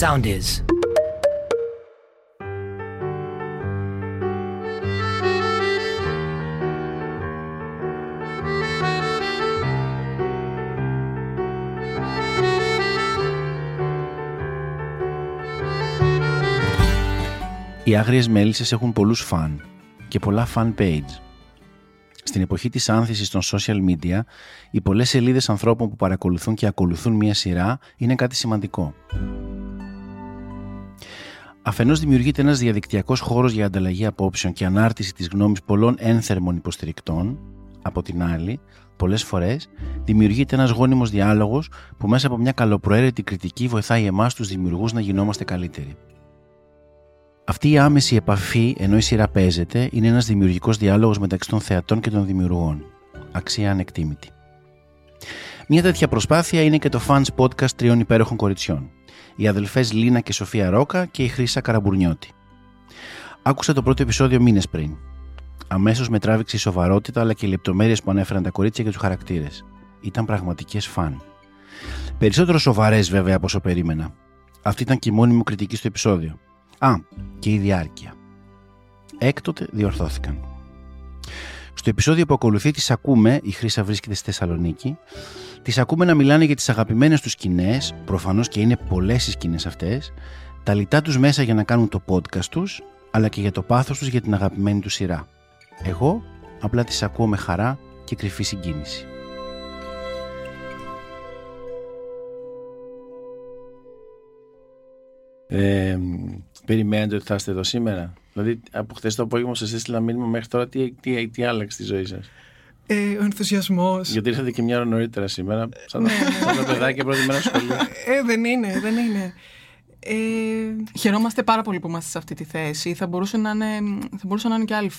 Sound is. Οι άγριες μέλισσες έχουν πολλούς φαν και πολλά fan page. Στην εποχή της άνθησης των social media, οι πολλές σελίδες ανθρώπων που παρακολουθούν και ακολουθούν μία σειρά είναι κάτι σημαντικό. Αφενός δημιουργείται ένας διαδικτυακός χώρος για ανταλλαγή απόψεων και ανάρτηση της γνώμης πολλών ένθερμων υποστηρικτών. Από την άλλη, πολλές φορές δημιουργείται ένας γόνιμος διάλογος που μέσα από μια καλοπροαίρετη κριτική βοηθάει εμάς τους δημιουργούς να γινόμαστε καλύτεροι. Αυτή η άμεση επαφή ενώ η σειρά παίζεται είναι ένας δημιουργικός διάλογος μεταξύ των θεατών και των δημιουργών. Αξία ανεκτήμητη. Μια τέτοια προσπάθεια είναι και το fans podcast τριών υπέροχων κοριτσιών. Οι αδελφές Λίνα και Σοφία Ρόκα και η Χρύσα Καραμπουρνιώτη. Άκουσα το πρώτο επεισόδιο μήνες πριν. Αμέσως με τράβηξε η σοβαρότητα αλλά και οι λεπτομέρειες που ανέφεραν τα κορίτσια και τους χαρακτήρες. Ήταν πραγματικές φαν. Περισσότερο σοβαρές βέβαια από όσο περίμενα. Αυτή ήταν και η μόνη μου κριτική στο επεισόδιο. Α, και η διάρκεια. Έκτοτε διορθώθηκαν. Στο επεισόδιο που ακολουθεί τις ακούμε, η Χρύσα βρίσκεται στη Θεσσαλονίκη, τις ακούμε να μιλάνε για τις αγαπημένες τους σκηνές, προφανώς και είναι πολλές οι σκηνές αυτές, τα λιτά τους μέσα για να κάνουν το podcast τους, αλλά και για το πάθος τους για την αγαπημένη τους σειρά. Εγώ απλά τις ακούω με χαρά και κρυφή συγκίνηση. Ε, περιμένετε ότι θα είστε εδώ σήμερα. Δηλαδή, από χθες το απόγευμα σας έστειλα μήνυμα μέχρι τώρα, τι, τι, τι άλλαξε στη ζωή σας; Ε, ο ενθουσιασμός. Γιατί ήρθατε και μια ώρα νωρίτερα σήμερα, σαν, ναι, σαν τα παιδάκια πρώτη μέρα σχολείο. Ε, δεν είναι, δεν είναι. Ε, χαιρόμαστε πάρα πολύ που είμαστε σε αυτή τη θέση. Θα μπορούσε να είναι, θα μπορούσε να είναι και άλλοι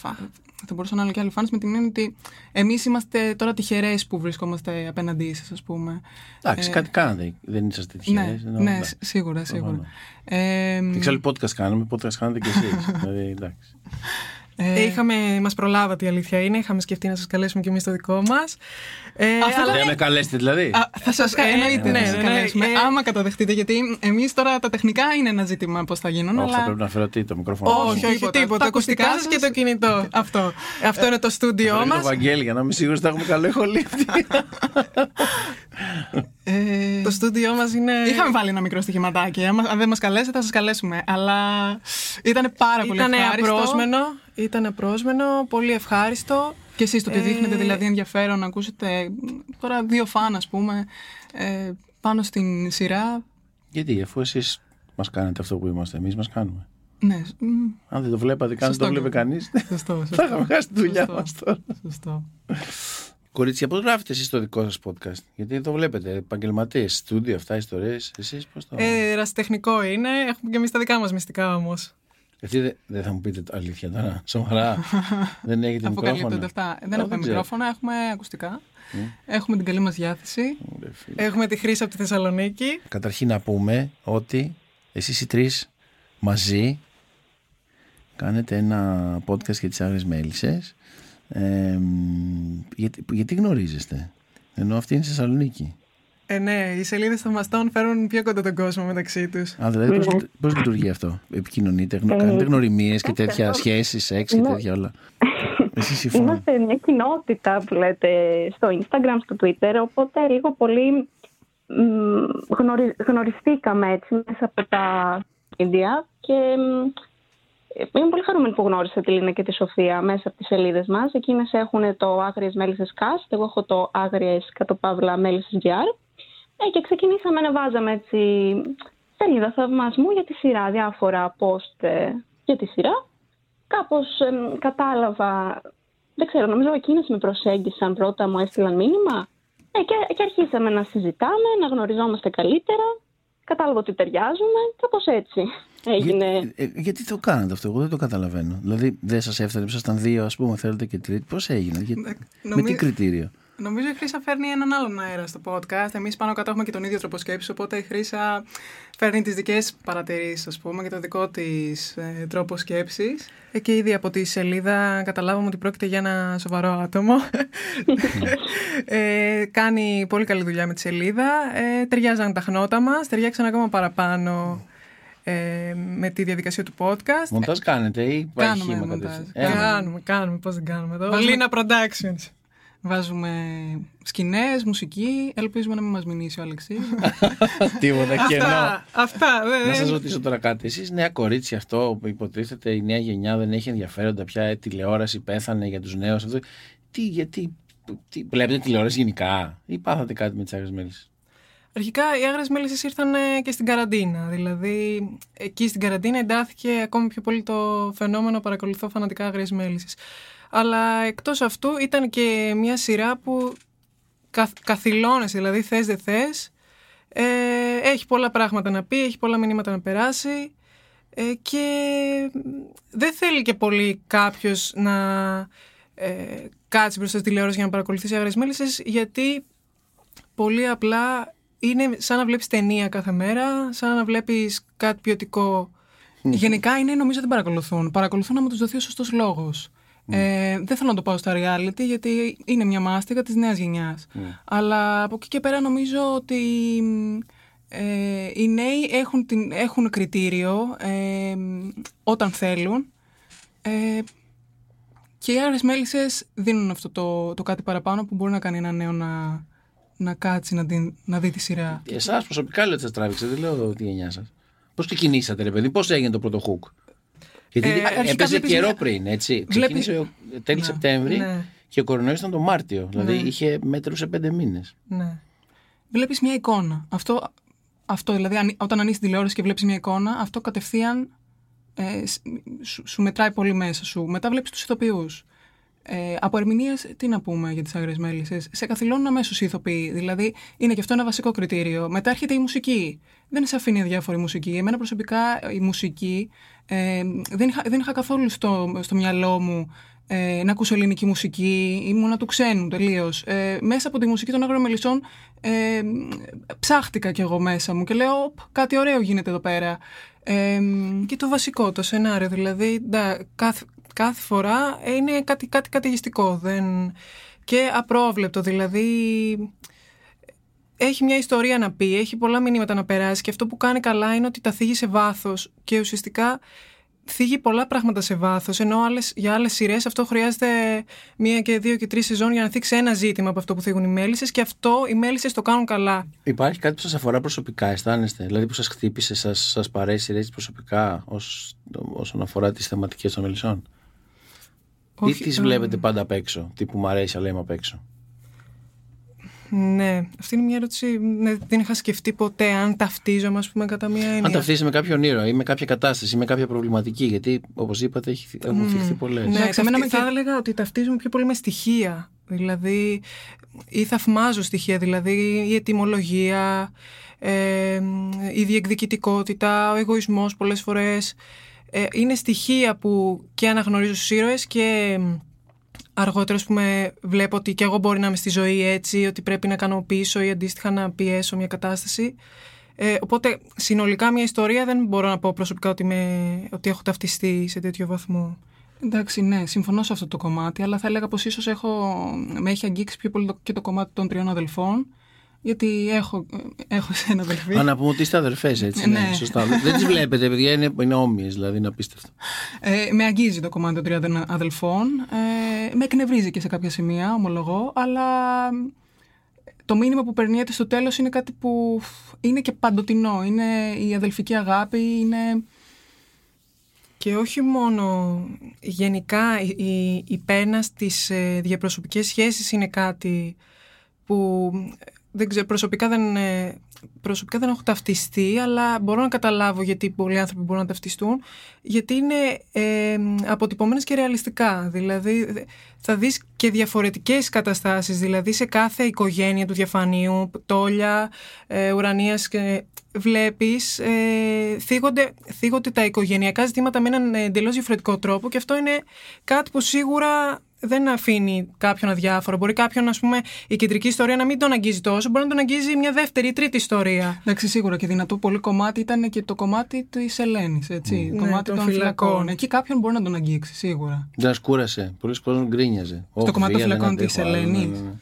θα μπορούσε να είναι και άλλοι φάνες με την έννοια ότι εμείς είμαστε τώρα τυχερές που βρισκόμαστε απέναντί σας, ας πούμε. Εντάξει, ε, κάτι κάνατε, δεν είσαστε τυχερές. Ναι, ναι, σίγουρα, σίγουρα. Ε, δεν ξέρω podcast κάνουμε, podcast κάνετε κι εσείς. δηλαδή, εντάξει. Ε, είχαμε, μας προλάβατε η αλήθεια είναι, είχαμε σκεφτεί να σας καλέσουμε και εμείς το δικό μας. Ε, αλλά... Δεν με καλέσετε δηλαδή. Α, θα σας ε, εννοείται ναι, να σας ναι, καλέσουμε, ναι, άμα καταδεχτείτε, γιατί εμείς τώρα τα τεχνικά είναι ένα ζήτημα πώς θα γίνουν. Όχι, αλλά... θα πρέπει να φέρω τι, το μικρόφωνο. Όχι, όχι, τίποτα. τίποτα. Τα ακουστικά σας και το κινητό. Αυτό. Αυτό είναι το στούντιό μας. το Βαγγέλη, για να είμαι σίγουρος ότι θα έχουμε καλό ηχολήπτη. Ε, το στούντιό μας είναι. Είχαμε βάλει ένα μικρό στοιχηματάκι. Αν δεν μας καλέσετε, θα σας καλέσουμε. Αλλά ήταν πάρα πολύ ήτανε ευχάριστο. Απρόσμενο, ήταν απρόσμενο, πολύ ευχάριστο. Και εσείς το ότι ε... δείχνετε δηλαδή ενδιαφέρον να ακούσετε τώρα δύο φαν, ας πούμε, ε, πάνω στην σειρά. Γιατί, αφού εσείς μας κάνετε αυτό που είμαστε, εμείς μας κάνουμε. Ναι. Αν δεν το βλέπατε καν, δεν το βλέπει κανείς. Θα είχαμε χάσει τη δουλειά μας τώρα. Σωστό. Κορίτσια, πώς γράφετε εσείς το δικό σας podcast, Γιατί το βλέπετε, επαγγελματίες, στούντιο, αυτά, ιστορίες. Εσείς πώς το. Ε, ερασιτεχνικό είναι. Έχουμε και εμείς τα δικά μας μυστικά όμως. Γιατί δεν θα μου πείτε το αλήθεια τώρα, σοβαρά. δεν έχετε μικρόφωνα. αυτά. Δεν έχουμε μικρόφωνα, έχουμε ακουστικά. Έχουμε την καλή μας διάθεση. έχουμε τη χρήση από τη Θεσσαλονίκη. Καταρχήν να πούμε ότι εσείς οι τρεις μαζί κάνετε ένα podcast για τις άγριες μέλισσες γιατί, γιατί γνωρίζεστε, ενώ αυτή είναι στη Θεσσαλονίκη. Ε, ναι, οι σελίδες των μαστών φέρουν πιο κοντά τον κόσμο μεταξύ τους. Α, δηλαδή πώς λειτουργεί αυτό, επικοινωνείτε, ε, κάνετε γνωριμίες και τέτοια σχέσεις, σεξ και τέτοια όλα; Εσείς Είμαστε μια κοινότητα που λέτε στο Instagram, στο Twitter, οπότε λίγο πολύ γνωριστήκαμε έτσι μέσα από τα media και Είμαι πολύ χαρούμενη που γνώρισα τη Λίνα και τη Σοφία μέσα από τις σελίδες μας. Εκείνες έχουν το Άγριες Μέλισσες Cast, εγώ έχω το Άγριες Κατ' Παύλα Μέλισσες GR. Ε, και ξεκινήσαμε να βάζαμε έτσι σελίδα θαυμασμού για τη σειρά, διάφορα post ε, για τη σειρά. Κάπως ε, κατάλαβα, δεν ξέρω, νομίζω εκείνες με προσέγγισαν πρώτα, μου έστειλαν μήνυμα. Ε, και, και αρχίσαμε να συζητάμε, να γνωριζόμαστε καλύτερα. Κατάλαβα ότι ταιριάζουμε, κάπως έτσι. Έγινε... Ε, γιατί το κάνατε αυτό, εγώ δεν το καταλαβαίνω. Δηλαδή δεν σας έφτανε, ήσασταν δύο, ας πούμε, θέλετε και τρίτη. Πώς έγινε, με τι κριτήριο; Νομίζω η Χρήσα φέρνει έναν άλλον αέρα στο podcast. Εμείς πάνω κάτω έχουμε και τον ίδιο τρόπο σκέψης. Οπότε η Χρήσα φέρνει τις δικές παρατηρήσεις, ας πούμε, και το δικό της ε, τρόπο σκέψης. Ε, και ήδη από τη σελίδα καταλάβαμε ότι πρόκειται για ένα σοβαρό άτομο. ε, κάνει πολύ καλή δουλειά με τη σελίδα. Ε, ταιριάζαν τα χνότα μας, ταιριάξαν ακόμα παραπάνω ε, με τη διαδικασία του podcast. Μοντάζ κάνετε ή κάνουμε μοντάζ. Κάνουμε, κάνουμε, πώς δεν κάνουμε εδώ. Βαλίνα Productions. Βάζουμε σκηνές, μουσική. Ελπίζουμε να μην μας μηνύσει ο Αλεξή. Τίποτα κενό. Αυτά, Να σας ρωτήσω τώρα κάτι. Εσείς νέα κορίτσια αυτό που υποτίθεται η νέα γενιά δεν έχει ενδιαφέροντα πια. Η τηλεόραση πέθανε για τους νέους. Τι, γιατί. Τι, βλέπετε τηλεόραση γενικά ή πάθατε κάτι με τις άγριες μέλισσες; Αρχικά οι άγριες μέλισσες ήρθαν και στην καραντίνα. Δηλαδή εκεί στην καραντίνα εντάθηκε ακόμη πιο πολύ το φαινόμενο παρακολουθώ φανατικά άγριες μέλισσες. Αλλά εκτός αυτού ήταν και μια σειρά που καθ, καθυλώνεσαι, δηλαδή θες δεν θες. Ε, έχει πολλά πράγματα να πει, έχει πολλά μηνύματα να περάσει ε, και δεν θέλει και πολύ κάποιος να ε, κάτσει μπροστά στη τηλεόραση για να παρακολουθήσει άγρες μέλισσες γιατί πολύ απλά είναι σαν να βλέπεις ταινία κάθε μέρα, σαν να βλέπεις κάτι ποιοτικό. Γενικά είναι νομίζω δεν παρακολουθούν. Παρακολουθούν άμα τους δοθεί ο σωστός λόγος. Ε, δεν θέλω να το πάω στα reality γιατί είναι μια μάστιγα της νέας γενιάς. Αλλά από εκεί και πέρα νομίζω ότι ε, οι νέοι έχουν, την, έχουν κριτήριο ε, όταν θέλουν ε, και οι άλλες μέλισσες δίνουν αυτό το, το κάτι παραπάνω που μπορεί να κάνει ένα νέο να, να κάτσει να, την, να δει τη σειρά. Εσάς προσωπικά λέω ότι σας τράβηξε, δεν λέω τη γενιά σας. Πώς ξεκινήσατε ρε παιδί, πώς έγινε το πρώτο hook; Γιατί ε, έπαιζε καιρό πριν, έτσι. Ξεκίνησε τέλη ναι, Σεπτέμβρη ναι. και ο κορονοϊός ήταν το Μάρτιο. Δηλαδή ναι. είχε μέτρου πέντε μήνες. Ναι. Βλέπεις μια εικόνα. Αυτό, αυτό δηλαδή, όταν ανοίξεις τηλεόραση και βλέπεις μια εικόνα, αυτό κατευθείαν ε, σου, σου, μετράει πολύ μέσα σου. Μετά βλέπεις τους ηθοποιούς. Ε, από ερμηνείας, τι να πούμε για τις άγριες μέλισσες; Σε καθυλώνουν αμέσως οι ηθοποιοί. Δηλαδή, είναι και αυτό ένα βασικό κριτήριο. Μετά έρχεται η μουσική. Δεν σε αφήνει αδιάφορη μουσική. Εμένα προσωπικά η μουσική ε, δεν, είχα, δεν είχα καθόλου στο, στο μυαλό μου ε, να ακούσω ελληνική μουσική, ήμουνα του ξένου τελείως. Ε, μέσα από τη μουσική των Άγριων Μελισσών ε, ψάχτηκα κι εγώ μέσα μου και λέω κάτι ωραίο γίνεται εδώ πέρα. Ε, και το βασικό, το σενάριο, δηλαδή κάθε, κάθε φορά είναι κάτι, κάτι καταιγιστικό δεν... και απρόβλεπτο, δηλαδή έχει μια ιστορία να πει, έχει πολλά μηνύματα να περάσει και αυτό που κάνει καλά είναι ότι τα θίγει σε βάθος και ουσιαστικά θίγει πολλά πράγματα σε βάθος. Ενώ άλλες, για άλλες σειρές αυτό χρειάζεται μία και δύο και τρεις σεζόν για να θίξει ένα ζήτημα από αυτό που θίγουν οι μέλισσες και αυτό οι μέλισσες το κάνουν καλά. Υπάρχει κάτι που σας αφορά προσωπικά, αισθάνεστε, δηλαδή που σας χτύπησε, σας σας παρέσει έτσι προσωπικά ως, όσον αφορά τις θεματικές των μελισσών; Ή τις βλέπετε πάντα απ' έξω, τι που μου αρέσει, αλλά είμαι απ' έξω. Ναι, αυτή είναι μια ερώτηση ναι, δεν είχα σκεφτεί ποτέ αν ταυτίζομαι ας πούμε κατά μια έννοια. Αν ταυτίζεσαι με κάποιον ήρωα ή με κάποια κατάσταση ή με κάποια προβληματική γιατί όπως είπατε έχουν mm. πολλές. Ναι, ναι εμένα θα έλεγα ότι ταυτίζομαι πιο πολύ με στοιχεία δηλαδή ή θαυμάζω στοιχεία δηλαδή η ετοιμολογία ε, η διεκδικητικότητα, ο εγωισμός πολλές φορές ε, είναι στοιχεία που και αναγνωρίζω στους ήρωες και αργότερα, πούμε, βλέπω ότι και εγώ μπορεί να είμαι στη ζωή έτσι, ότι πρέπει να κάνω πίσω ή αντίστοιχα να πιέσω μια κατάσταση. Ε, οπότε, συνολικά μια ιστορία δεν μπορώ να πω προσωπικά ότι, με, ότι έχω ταυτιστεί σε τέτοιο βαθμό. Εντάξει, ναι, συμφωνώ σε αυτό το κομμάτι, αλλά θα έλεγα πως ίσως έχω, με έχει αγγίξει πιο πολύ και το κομμάτι των τριών αδελφών, γιατί έχω, έχω ένα αδελφή. Α, να πούμε ότι είστε αδερφέ, έτσι. ναι. ναι. σωστά. Δεν τις βλέπετε, παιδιά, είναι, είναι όμοιες, δηλαδή είναι απίστευτο. Ε, με αγγίζει το κομμάτι των τριών αδελφών. Ε, με εκνευρίζει και σε κάποια σημεία, ομολογώ, αλλά το μήνυμα που περνιέται στο τέλος είναι κάτι που είναι και παντοτινό. Είναι η αδελφική αγάπη, είναι... Και όχι μόνο γενικά η, η πένα στις ε, διαπροσωπικές σχέσεις είναι κάτι που δεν ξέρω, προσωπικά δεν, ε, προσωπικά δεν έχω ταυτιστεί, αλλά μπορώ να καταλάβω γιατί πολλοί άνθρωποι μπορούν να ταυτιστούν, γιατί είναι ε, αποτυπωμένες και ρεαλιστικά. Δηλαδή, θα δεις και διαφορετικές καταστάσεις, δηλαδή σε κάθε οικογένεια του διαφανείου, τόλια, ε, ουρανίας και βλέπεις, ε, θίγονται, θίγονται τα οικογενειακά ζητήματα με έναν εντελώς διαφορετικό τρόπο και αυτό είναι κάτι που σίγουρα δεν αφήνει κάποιον αδιάφορο. Μπορεί κάποιον, ας πούμε, η κεντρική ιστορία να μην τον αγγίζει τόσο, μπορεί να τον αγγίζει μια δεύτερη ή τρίτη ιστορία. Εντάξει, σίγουρα και δυνατό πολύ κομμάτι ήταν και το κομμάτι της Ελένης, έτσι. Mm. κομμάτι ναι, των φυλακών. Εκεί κάποιον μπορεί να τον αγγίξει, σίγουρα. Δεν κούρασε. Πολλοί κόσμοι γκρίνιαζε. Στο κομμάτι των φυλακών της Ελένης. Ναι, ναι,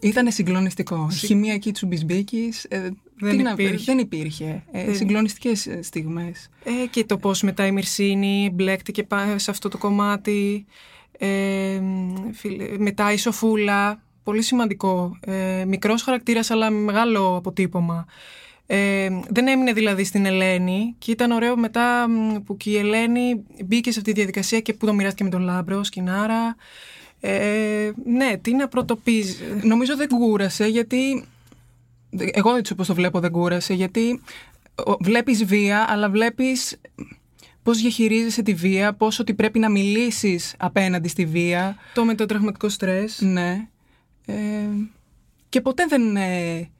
Ήταν συγκλονιστικό. Η χημεία εκεί του Μπισμπίκη ε, δεν, υπήρχε. δεν υπήρχε. Ε, Συγκλονιστικές στιγμές. Ε, και το πώς μετά η Μυρσίνη μπλέκτηκε σε αυτό το κομμάτι. Ε, μετά η Σοφούλα. Πολύ σημαντικό. Ε, μικρός χαρακτήρας αλλά μεγάλο αποτύπωμα. Ε, δεν έμεινε δηλαδή στην Ελένη και ήταν ωραίο μετά που και η Ελένη μπήκε σε αυτή τη διαδικασία και που το μοιράστηκε με τον Λάμπρο, σκηνάρα. Ε, ναι, τι να πρωτοποιήσει. Νομίζω δεν κούρασε γιατί. Εγώ έτσι όπως το βλέπω δεν κούρασε γιατί βλέπεις βία αλλά βλέπεις πώς διαχειρίζεσαι τη βία, πώς ότι πρέπει να μιλήσεις απέναντι στη βία. Το μετατραγματικό στρες. Ναι. Ε, και ποτέ δεν... Ε,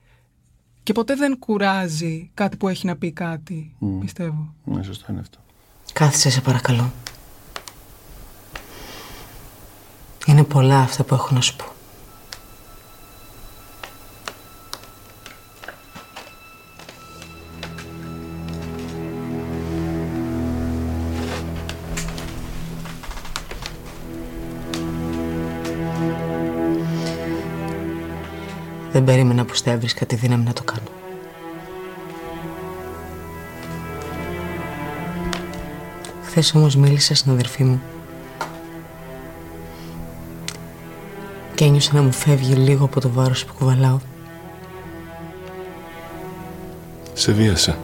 και ποτέ δεν κουράζει κάτι που έχει να πει κάτι, πιστεύω. Ναι, σωστό είναι αυτό. Κάθισε σε παρακαλώ. Είναι πολλά αυτά που έχω να σου πω. Δεν περίμενα πως θα έβρισκα τη δύναμη να το κάνω. Χθες όμως μίλησα στην αδερφή μου και ένιωσα να μου φεύγει λίγο από το βάρος που κουβαλάω. Σε βίασα.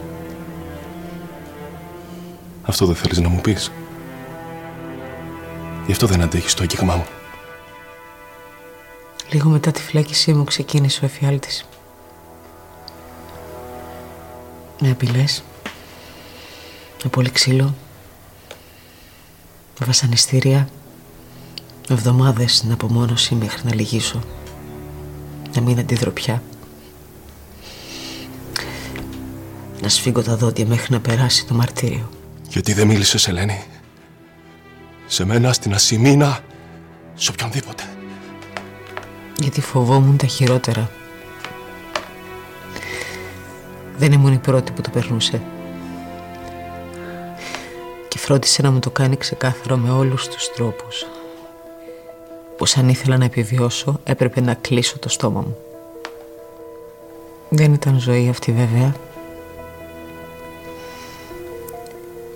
Αυτό δεν θέλεις να μου πεις. Γι' αυτό δεν αντέχεις το αγγίγμά μου. Λίγο μετά τη φλάκισή μου ξεκίνησε ο εφιάλτης. Με απειλές, με πολύ ξύλο, με βασανιστήρια, με εβδομάδες στην απομόνωση μέχρι να λυγίσω, να μην αντιδρώ πια. Να σφίγγω τα δόντια μέχρι να περάσει το μαρτύριο. Γιατί δεν μίλησες, Ελένη; Σε μένα, στην Ασημίνα, σε οποιονδήποτε γιατί φοβόμουν τα χειρότερα. Δεν ήμουν η πρώτη που το περνούσε. Και φρόντισε να μου το κάνει ξεκάθαρο με όλους τους τρόπους. Πως αν ήθελα να επιβιώσω έπρεπε να κλείσω το στόμα μου. Δεν ήταν ζωή αυτή βέβαια.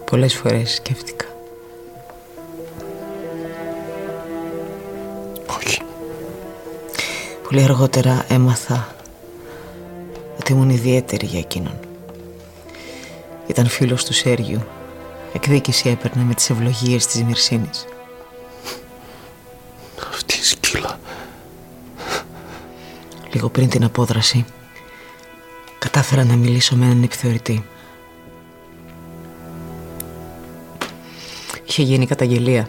Πολλές φορές σκέφτηκα. Πολύ αργότερα έμαθα ότι ήμουν ιδιαίτερη για εκείνον. Ήταν φίλος του Σέργιου. Εκδίκηση έπαιρνε με τις ευλογίες της Μυρσίνης. Αυτή η σκύλα. Λίγο πριν την απόδραση, κατάφερα να μιλήσω με έναν επιθεωρητή. Είχε γίνει καταγγελία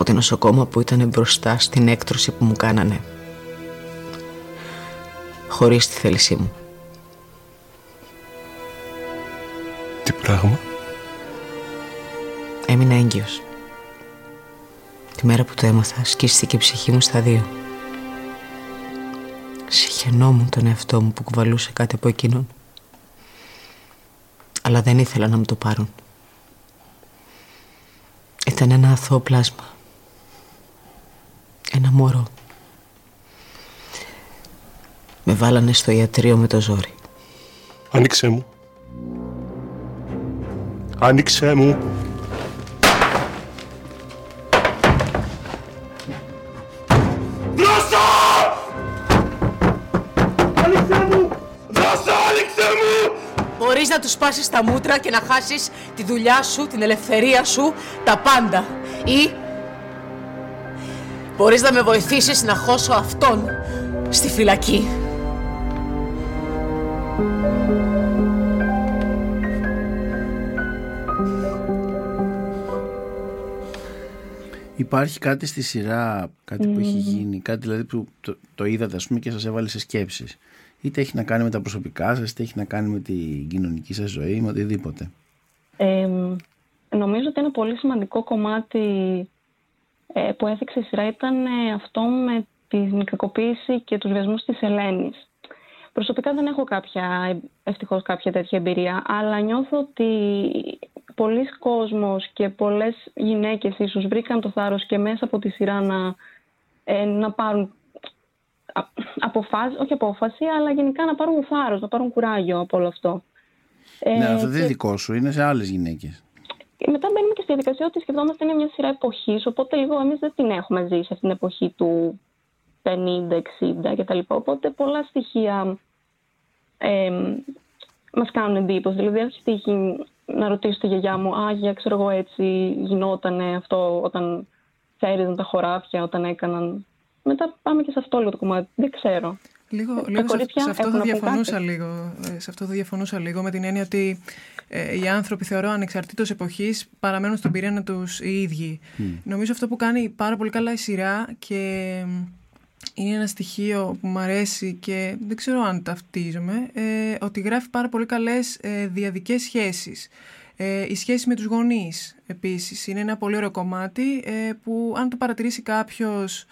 από την νοσοκόμα που ήταν μπροστά στην έκτρωση που μου κάνανε. Χωρίς τη θέλησή μου. Τι πράγμα; Έμεινα έγκυος. Τη μέρα που το έμαθα σκίστηκε η ψυχή μου στα δύο. Συχαινόμουν τον εαυτό μου που κουβαλούσε κάτι από εκείνον. Αλλά δεν ήθελα να μου το πάρουν. Ήταν ένα αθώο πλάσμα. Ένα μωρό. Με βάλανε στο ιατρείο με το ζόρι. Άνοιξέ μου. Άνοιξέ μου. Δώσα! Άνοιξέ μου! Δώσα, άνοιξέ μου! Μπορείς να τους πάσεις τα μούτρα και να χάσεις τη δουλειά σου, την ελευθερία σου, τα πάντα. Ή Μπορείς να με βοηθήσεις να χώσω αυτόν στη φυλακή. Υπάρχει κάτι στη σειρά, κάτι που έχει γίνει, κάτι δηλαδή που το, το είδατε ας πούμε και σας έβαλε σε σκέψεις. Είτε έχει να κάνει με τα προσωπικά σας, είτε έχει να κάνει με την κοινωνική σας ζωή, με οτιδήποτε. Ε, νομίζω ότι ένα πολύ σημαντικό κομμάτι ε, που έθιξε η σειρά ήταν ε, αυτό με την κακοποίηση και τους βιασμούς της Ελένης. Προσωπικά δεν έχω κάποια, ευτυχώς κάποια τέτοια εμπειρία, αλλά νιώθω ότι πολλοί κόσμος και πολλές γυναίκες ίσως βρήκαν το θάρρος και μέσα από τη σειρά να ε, να πάρουν αποφάση, όχι απόφαση, αλλά γενικά να πάρουν θάρρος, να πάρουν κουράγιο από όλο αυτό. Ναι, αυτό δεν είναι δικό σου, είναι σε άλλες γυναίκες. Μετά μπαίνουμε και στη διαδικασία ότι σκεφτόμαστε είναι μια σειρά εποχής, οπότε λίγο εμείς δεν την έχουμε ζήσει αυτή την εποχή του 50, 60 κτλ. Οπότε πολλά στοιχεία ε, μας κάνουν εντύπωση. Δηλαδή, έχει τύχει να ρωτήσω τη γιαγιά μου, Άγια, ξέρω εγώ έτσι γινόταν αυτό όταν θέριζαν τα χωράφια, όταν έκαναν. Μετά πάμε και σε αυτό λίγο το κομμάτι. Δεν ξέρω. Λίγο, λίγο σε, σε, αυτό θα διαφωνούσα λίγο, ε, σε αυτό θα διαφωνούσα λίγο με την έννοια ότι ε, οι άνθρωποι θεωρώ ανεξαρτήτως εποχής παραμένουν στον πυρήνα τους οι ίδιοι. Νομίζω αυτό που κάνει πάρα πολύ καλά η σειρά και είναι ένα στοιχείο που μου αρέσει και δεν ξέρω αν ταυτίζομαι, ε, ότι γράφει πάρα πολύ καλές ε, διαδικές σχέσεις. Ε, η σχέση με τους γονείς επίσης είναι ένα πολύ ωραίο κομμάτι ε, που αν το παρατηρήσει κάποιος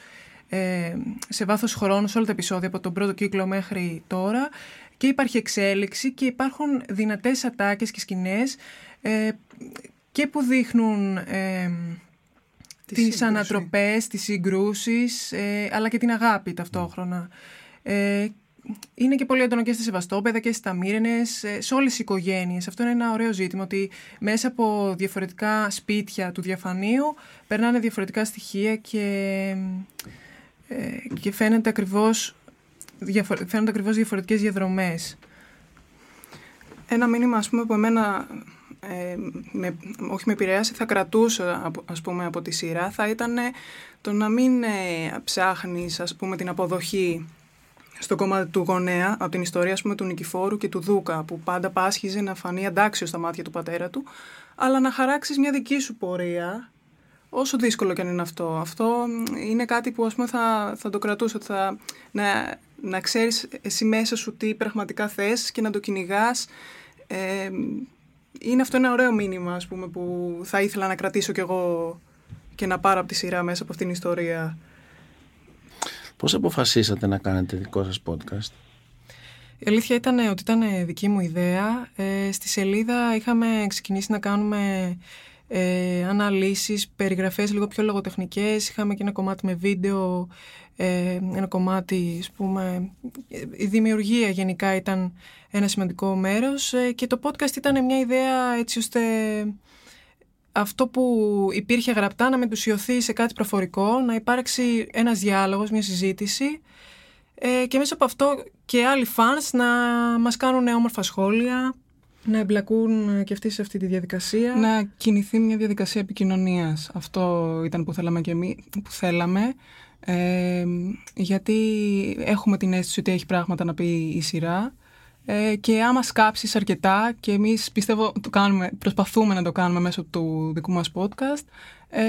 ε, σε βάθος χρόνου σε όλα τα επεισόδια από τον πρώτο κύκλο μέχρι τώρα και υπάρχει εξέλιξη και υπάρχουν δυνατές ατάκες και σκηνές ε, και που δείχνουν ε, τις, ανατροπές, τις συγκρούσεις ε, αλλά και την αγάπη ταυτόχρονα. Ε, είναι και πολύ έντονο και στη Σεβαστόπεδα και στα Ταμύρενες, σε όλες τις οικογένειες. Αυτό είναι ένα ωραίο ζήτημα, ότι μέσα από διαφορετικά σπίτια του διαφανείου περνάνε διαφορετικά στοιχεία και, και φαίνεται ακριβώς φαίνονται ακριβώς διαφορετικές διαδρομές. Ένα μήνυμα ας πούμε που εμένα ε, με, όχι με επηρέασε, θα κρατούσα ας πούμε από τη σειρά θα ήταν το να μην ε, ψάχνεις ας πούμε την αποδοχή στο κομμάτι του γονέα από την ιστορία ας πούμε, του Νικηφόρου και του Δούκα που πάντα πάσχιζε να φανεί αντάξιος στα μάτια του πατέρα του αλλά να χαράξεις μια δική σου πορεία όσο δύσκολο και αν είναι αυτό. Αυτό είναι κάτι που ας πούμε θα, θα το κρατούσα, θα, να, να ξέρεις εσύ μέσα σου τι πραγματικά θες και να το κυνηγάς. Ε, είναι αυτό ένα ωραίο μήνυμα ας πούμε, που θα ήθελα να κρατήσω κι εγώ και να πάρω από τη σειρά μέσα από αυτήν την ιστορία. Πώς αποφασίσατε να κάνετε δικό σας podcast? Η αλήθεια ήταν ότι ήταν δική μου ιδέα. Ε, στη σελίδα είχαμε ξεκινήσει να κάνουμε ε, αναλύσεις, περιγραφές λίγο πιο λογοτεχνικές. Είχαμε και ένα κομμάτι με βίντεο, ε, ένα κομμάτι, ας πούμε, η δημιουργία γενικά ήταν ένα σημαντικό μέρος. Ε, και το podcast ήταν μια ιδέα έτσι ώστε αυτό που υπήρχε γραπτά να μετουσιωθεί σε κάτι προφορικό, να υπάρξει ένας διάλογος, μια συζήτηση. Ε, και μέσα από αυτό και άλλοι fans να μας κάνουν όμορφα σχόλια, να εμπλακούν και αυτοί σε αυτή τη διαδικασία. Να κινηθεί μια διαδικασία επικοινωνίας. Αυτό ήταν που θέλαμε και εμείς, που θέλαμε. Ε, γιατί έχουμε την αίσθηση ότι έχει πράγματα να πει η σειρά ε, και άμα σκάψεις αρκετά και εμείς πιστεύω το κάνουμε, προσπαθούμε να το κάνουμε μέσω του δικού μας podcast ε,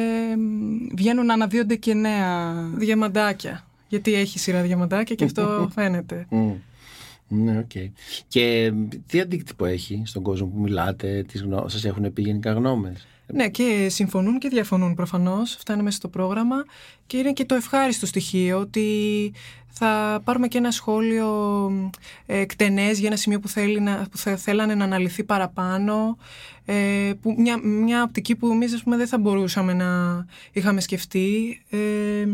βγαίνουν να αναδύονται και νέα διαμαντάκια γιατί έχει σειρά διαμαντάκια και αυτό φαίνεται ναι, OK. Okay. Και τι αντίκτυπο έχει στον κόσμο που μιλάτε, τις γνώ... σας έχουν πει γενικά γνώμες; Ναι, και συμφωνούν και διαφωνούν προφανώς. Αυτά είναι μέσα στο πρόγραμμα. Και είναι και το ευχάριστο στοιχείο ότι θα πάρουμε και ένα σχόλιο ε, εκτενές για ένα σημείο που, θέλει να, που θα θέλανε να αναλυθεί παραπάνω. Ε, που μια, μια οπτική που εμείς πούμε, δεν θα μπορούσαμε να είχαμε σκεφτεί. Ε,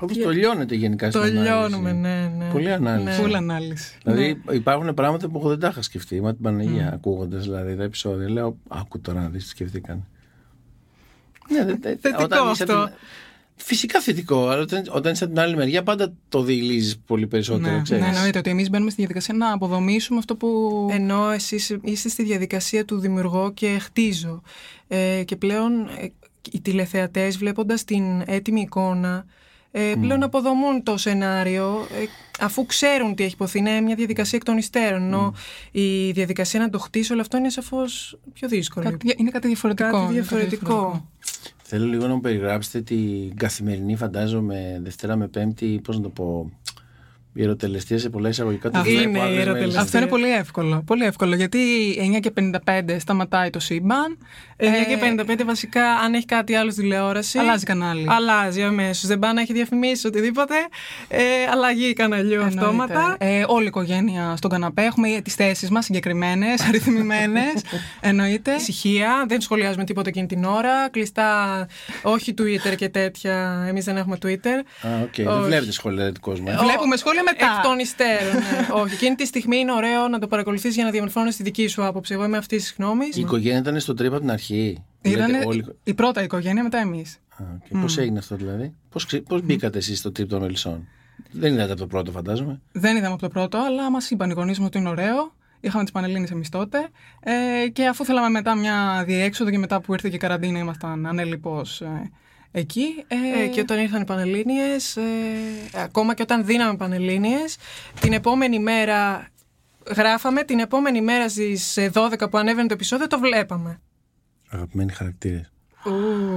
Όπως το λιώνετε γενικά στην ανάλυση. Το λιώνουμε, ναι, ναι. Πολύ ανάλυση. Ναι. ανάλυση. Δηλαδή ναι. υπάρχουν πράγματα που εγώ δεν τα είχα σκεφτεί. Μα την Παναγία mm. ακούγοντας δηλαδή τα επεισόδια. Λέω, άκου τώρα να δεις τι σκεφτήκαν. Ναι, δε, δε, θετικό όταν αυτό. Την... Φυσικά θετικό, αλλά όταν, όταν είσαι από την άλλη μεριά πάντα το διηλίζει πολύ περισσότερο. Ναι, ξέρεις. ναι, εννοείται ότι εμείς μπαίνουμε στη διαδικασία να αποδομήσουμε αυτό που. Ενώ εσείς είστε στη διαδικασία του δημιουργώ και χτίζω. Ε, και πλέον ε, οι τηλεθεατές βλέποντας την έτοιμη εικόνα ε, πλέον mm. αποδομούν το σενάριο ε, αφού ξέρουν τι έχει υποθεί. Είναι μια διαδικασία εκ των υστέρων. Ενώ η διαδικασία να το χτίσει όλο αυτό είναι σαφώς πιο δύσκολο. Κάτι, είναι κάτι διαφορετικό. Κάτι διαφορετικό. Θέλω λίγο να μου περιγράψετε την καθημερινή, φαντάζομαι, Δευτέρα με Πέμπτη, πώς να το πω, Η ερωτελεστία σε πολλά εισαγωγικά του Είναι η ερωτελεστία. Αυτό είναι πολύ εύκολο. Πολύ εύκολο γιατί 9 και 55 σταματάει το σύμπαν. 9 και 55 βασικά, αν έχει κάτι άλλο στη τηλεόραση. Αλλάζει κανάλι. Αλλάζει αμέσως. Δεν πάει να έχει διαφημίσει οτιδήποτε. Ε, αλλαγή καναλιού αυτόματα. Ε, όλη η οικογένεια στον καναπέ. Έχουμε τις θέσεις μας συγκεκριμένες, αριθμημένες. Εννοείται. Ησυχία. Δεν σχολιάζουμε τίποτα εκείνη την ώρα. Κλειστά. Όχι Twitter και τέτοια. Εμείς δεν έχουμε Twitter. Α, okay. Δεν βλέπετε σχόλια του κόσμου. Ε; Βλέπουμε σχόλια μετά. Εκ των υστέρων. Ναι. Όχι. Εκείνη τη στιγμή είναι ωραίο να το παρακολουθείς για να διαμορφώνεις τη δική σου άποψη. Εγώ είμαι αυτής της γνώμης. Η οικογένεια ήταν στο τρίπα από την αρχή. Ήταν όλοι... η πρώτα οικογένεια, μετά εμείς. Okay. Mm. Πώς έγινε αυτό δηλαδή, Πώς πώς μπήκατε εσείς στο τρίπ των μελισσών; Δεν είδατε από το πρώτο, φαντάζομαι. Δεν είδαμε από το πρώτο, αλλά μας είπαν οι γονείς μου ότι είναι ωραίο. Είχαμε τις Πανελλήνε εμείς τότε. Ε, και αφού θέλαμε μετά μια διέξοδο και μετά που ήρθε και η καραντίνα, ήμασταν ανέλειπω ε, εκεί. Ε, ε, και όταν ήρθαν οι Πανελλήνιες, ε, ακόμα και όταν δίναμε Πανελλήνιες, την επόμενη μέρα γράφαμε, την επόμενη μέρα στις 12 που ανέβαινε το επεισόδιο το βλέπαμε. Αγαπημένοι χαρακτήρες.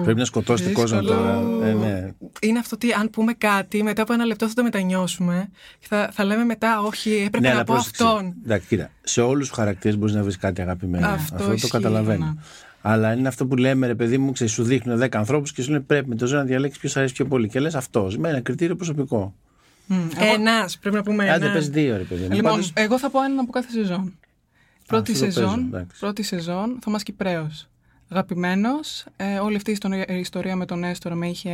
Πρέπει να σκοτώσει τον κόσμο τώρα. Ε, ναι. Είναι αυτό ότι αν πούμε κάτι, μετά από ένα λεπτό θα το μετανιώσουμε. Θα, θα λέμε μετά, Όχι, έπρεπε ναι, να πω αυτόν. Εντάξει, κοίτα, σε όλους τους χαρακτήρες μπορείς να βρεις κάτι αγαπημένο. Αυτό, αυτό το καταλαβαίνω. Ναι. Αλλά είναι αυτό που λέμε, ρε παιδί μου, ξέρεις, σου δείχνουν 10 ανθρώπους και σου λένε πρέπει με το ζώο να διαλέξεις ποιος αρέσει πιο πολύ. Και λες αυτός, με ένα κριτήριο προσωπικό. Mm, ένας, πρέπει να πούμε ένας. Άντε, πες δύο, ρε παιδί μου. Λοιπόν, εγώ θα πω έναν από κάθε σεζόν. Πρώτη, σεζόν, πρώτη σεζόν, Θωμάς Κυπρέος. Αγαπημένος. Ε, όλη αυτή η ιστορία με τον Έστορα με είχε,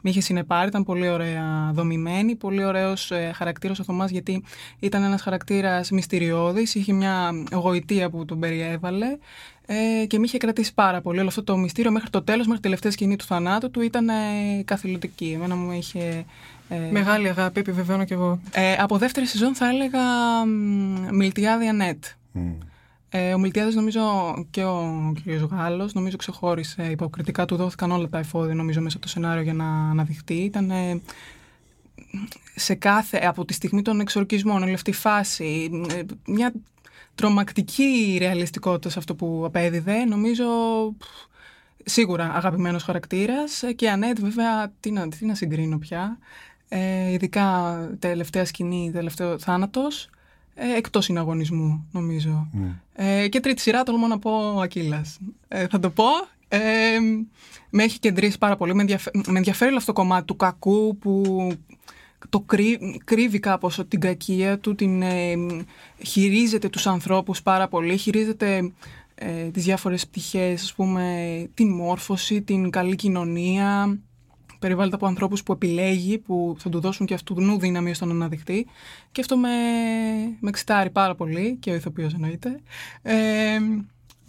με είχε συνεπάρει. Ήταν πολύ ωραία δομημένη. Πολύ ωραίος ε, χαρακτήρας ο Θωμάς γιατί ήταν ένας χαρακτήρας μυστηριώδης. Είχε μια γοητεία που τον περιέβαλε. Ε, και με είχε κρατήσει πάρα πολύ. Όλο αυτό το μυστήριο μέχρι το τέλος, μέχρι τη τελευταία σκηνή του θανάτου του ήταν ε, καθηλωτική. Εμένα μου είχε... Ε, Μεγάλη αγάπη, επιβεβαιώνω κι εγώ. Ε, από δεύτερη σεζόν θα έλεγα Μιλτιάδη Νέτ. Ε, ο Μιλτιάδης νομίζω και ο κ. Γάλλος νομίζω ξεχώρισε υποκριτικά του δόθηκαν όλα τα εφόδια νομίζω μέσα από το σενάριο για να αναδειχτεί. Ήταν ε, σε κάθε, από τη στιγμή των εξορκισμών, όλη αυτή η φάση, ε, μια τρομακτική ρεαλιστικότητα σε αυτό που απέδιδε. Νομίζω σίγουρα αγαπημένος χαρακτήρας και Ανέτ βέβαια τι να, τι να συγκρίνω πια. Ε, ειδικά τελευταία σκηνή, τελευταίο θάνατος ε, εκτός συναγωνισμού νομίζω. Ναι. Ε, και τρίτη σειρά τολμώ να πω Ακύλας. Ε, θα το πω. Ε, με έχει κεντρήσει πάρα πολύ. Με, με ενδιαφέρει όλο αυτό το κομμάτι του κακού που το κρύ, κρύβει κάπως την κακία του, την, ε, χειρίζεται τους ανθρώπους πάρα πολύ, χειρίζεται ε, τις διάφορες πτυχές, ας πούμε, την μόρφωση, την καλή κοινωνία, περιβάλλεται από ανθρώπους που επιλέγει, που θα του δώσουν και αυτού νου δύναμη ώστε να αναδειχθεί. Και αυτό με, με εξητάρει πάρα πολύ και ο ηθοποιός εννοείται. Ε,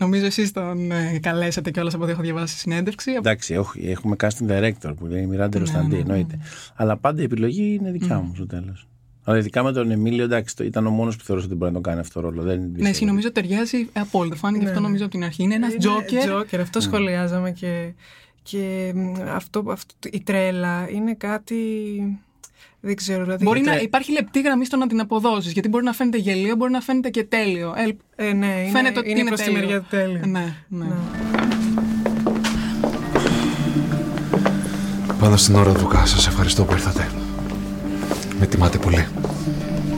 Νομίζω εσείς τον ε, καλέσατε κιόλας από ό,τι έχω διαβάσει συνέντευξη. Εντάξει, έχουμε casting director που λέει Μιράντε ναι, Ροσταντή, ναι, ναι. εννοείται. Αλλά πάντα η επιλογή είναι δικιά μου στο τέλος. Αλλά ειδικά με τον Εμίλιο, εντάξει, ήταν ο μόνος που θεωρούσε ότι μπορεί να τον κάνει αυτό το ρόλο. Δεν ναι, εσύ νομίζω ταιριάζει απόλυτα. Φάνηκε αυτό νομίζω από την αρχή. Είναι ένας τζόκερ. Τζόκερ, αυτό σχολιάζαμε και και αυτό, αυτό, η τρέλα είναι κάτι. Δεν ξέρω. Δηλαδή μπορεί να υπάρχει λεπτή γραμμή στο να την αποδώσεις. Γιατί μπορεί να φαίνεται γελίο, μπορεί να φαίνεται και τέλειο. Ε, ε ναι, φαίνεται είναι, ότι είναι, είναι προς τη μεριά του τέλειου. Ναι, ναι. ναι. Πάνω στην ώρα του Σας ευχαριστώ που ήρθατε. Με τιμάτε πολύ.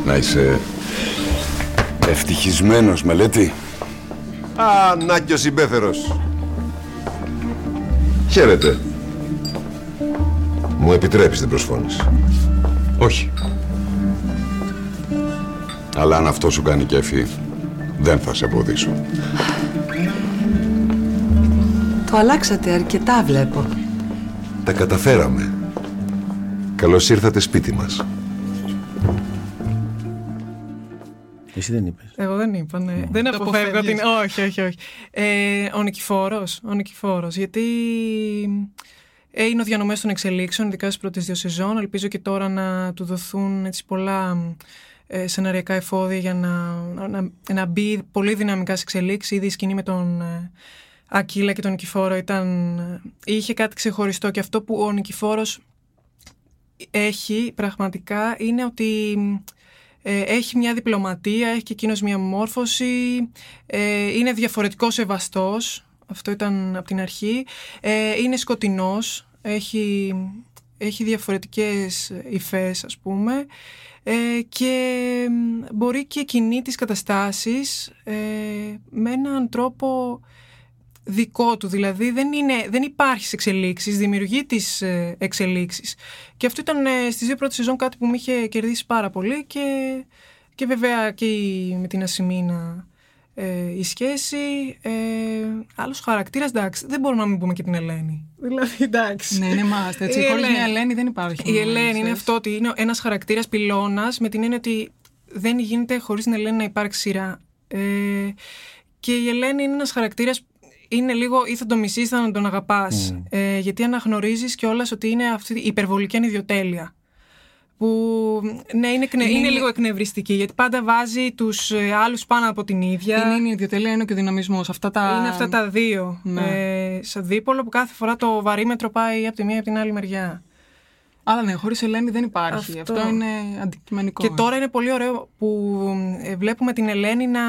Να είσαι ευτυχισμένος, μελέτη. Α, να και ο συμπέθερος. Χαίρετε. Μου επιτρέπεις την προσφώνηση. Όχι. Αλλά αν αυτό σου κάνει κέφι, δεν θα σε αποδείσω. Το αλλάξατε αρκετά, βλέπω. Τα καταφέραμε. Καλώς ήρθατε σπίτι μας. Εσύ δεν είπες. Εγώ δεν είπα, ναι. Mm. Δεν αποφεύγω την. Όχι, όχι, όχι. Ε, ο Νικηφόρος. Ο Νικηφόρος, γιατί ε, είναι ο διανομέας των εξελίξεων, ειδικά στις πρώτες δύο σεζόν. Ελπίζω και τώρα να του δοθούν έτσι πολλά ε, σεναριακά εφόδια για να, να, να μπει πολύ δυναμικά σε εξελίξεις. Ήδη η σκηνή με τον ε, Ακύλα και τον Νικηφόρο ήταν, είχε κάτι ξεχωριστό και αυτό που ο Νικηφόρος έχει πραγματικά είναι ότι ε, έχει μια διπλωματία, έχει και εκείνος μια μόρφωση, ε, είναι διαφορετικός σεβαστός, αυτό ήταν από την αρχή, ε, είναι σκοτεινός, έχει έχει διαφορετικές υφές ας πούμε. Ε, και μπορεί και κινεί τις καταστάσεις ε, με έναν τρόπο δικό του, δηλαδή δεν, είναι, δεν υπάρχει εξελίξεις, δημιουργεί τις ε, εξελίξεις. Και αυτό ήταν ε, στις δύο πρώτες σεζόν κάτι που με είχε κερδίσει πάρα πολύ και, και βέβαια και με την Ασημίνα ε, η σχέση. Ε, Άλλος χαρακτήρας, εντάξει, δεν μπορούμε να μην πούμε και την Ελένη. Δηλαδή, εντάξει. Ναι, είναι μάστε. Έτσι. Χωρίς μια Ελένη δεν υπάρχει. Η Ελένη είναι αυτό ότι είναι ένας χαρακτήρας πυλώνας με την έννοια ότι δεν γίνεται χωρίς την Ελένη να υπάρξει σειρά. Ε, και η Ελένη είναι ένας χαρακτήρας είναι λίγο ή θα το μισείς ή θα να τον αγαπάς. Mm. Ε, γιατί αναγνωρίζεις κιόλας ότι είναι αυτή η υπερβολική ανιδιοτέλεια που ναι, είναι, είναι, είναι λίγο εκνευριστική γιατί πάντα βάζει τους ε, άλλους πάνω από την ίδια. Είναι η ιδιοτελεία, είναι και ο δυναμισμό. Αυτά τα... Είναι αυτά τα δύο. Ναι. Ε, σε δίπολο που κάθε φορά το βαρύμετρο πάει από τη μία από την άλλη μεριά. Αλλά ναι, χωρίς Ελένη δεν υπάρχει. Αυτό, είναι αντικειμενικό. Και τώρα είναι πολύ ωραίο που ε, βλέπουμε την Ελένη να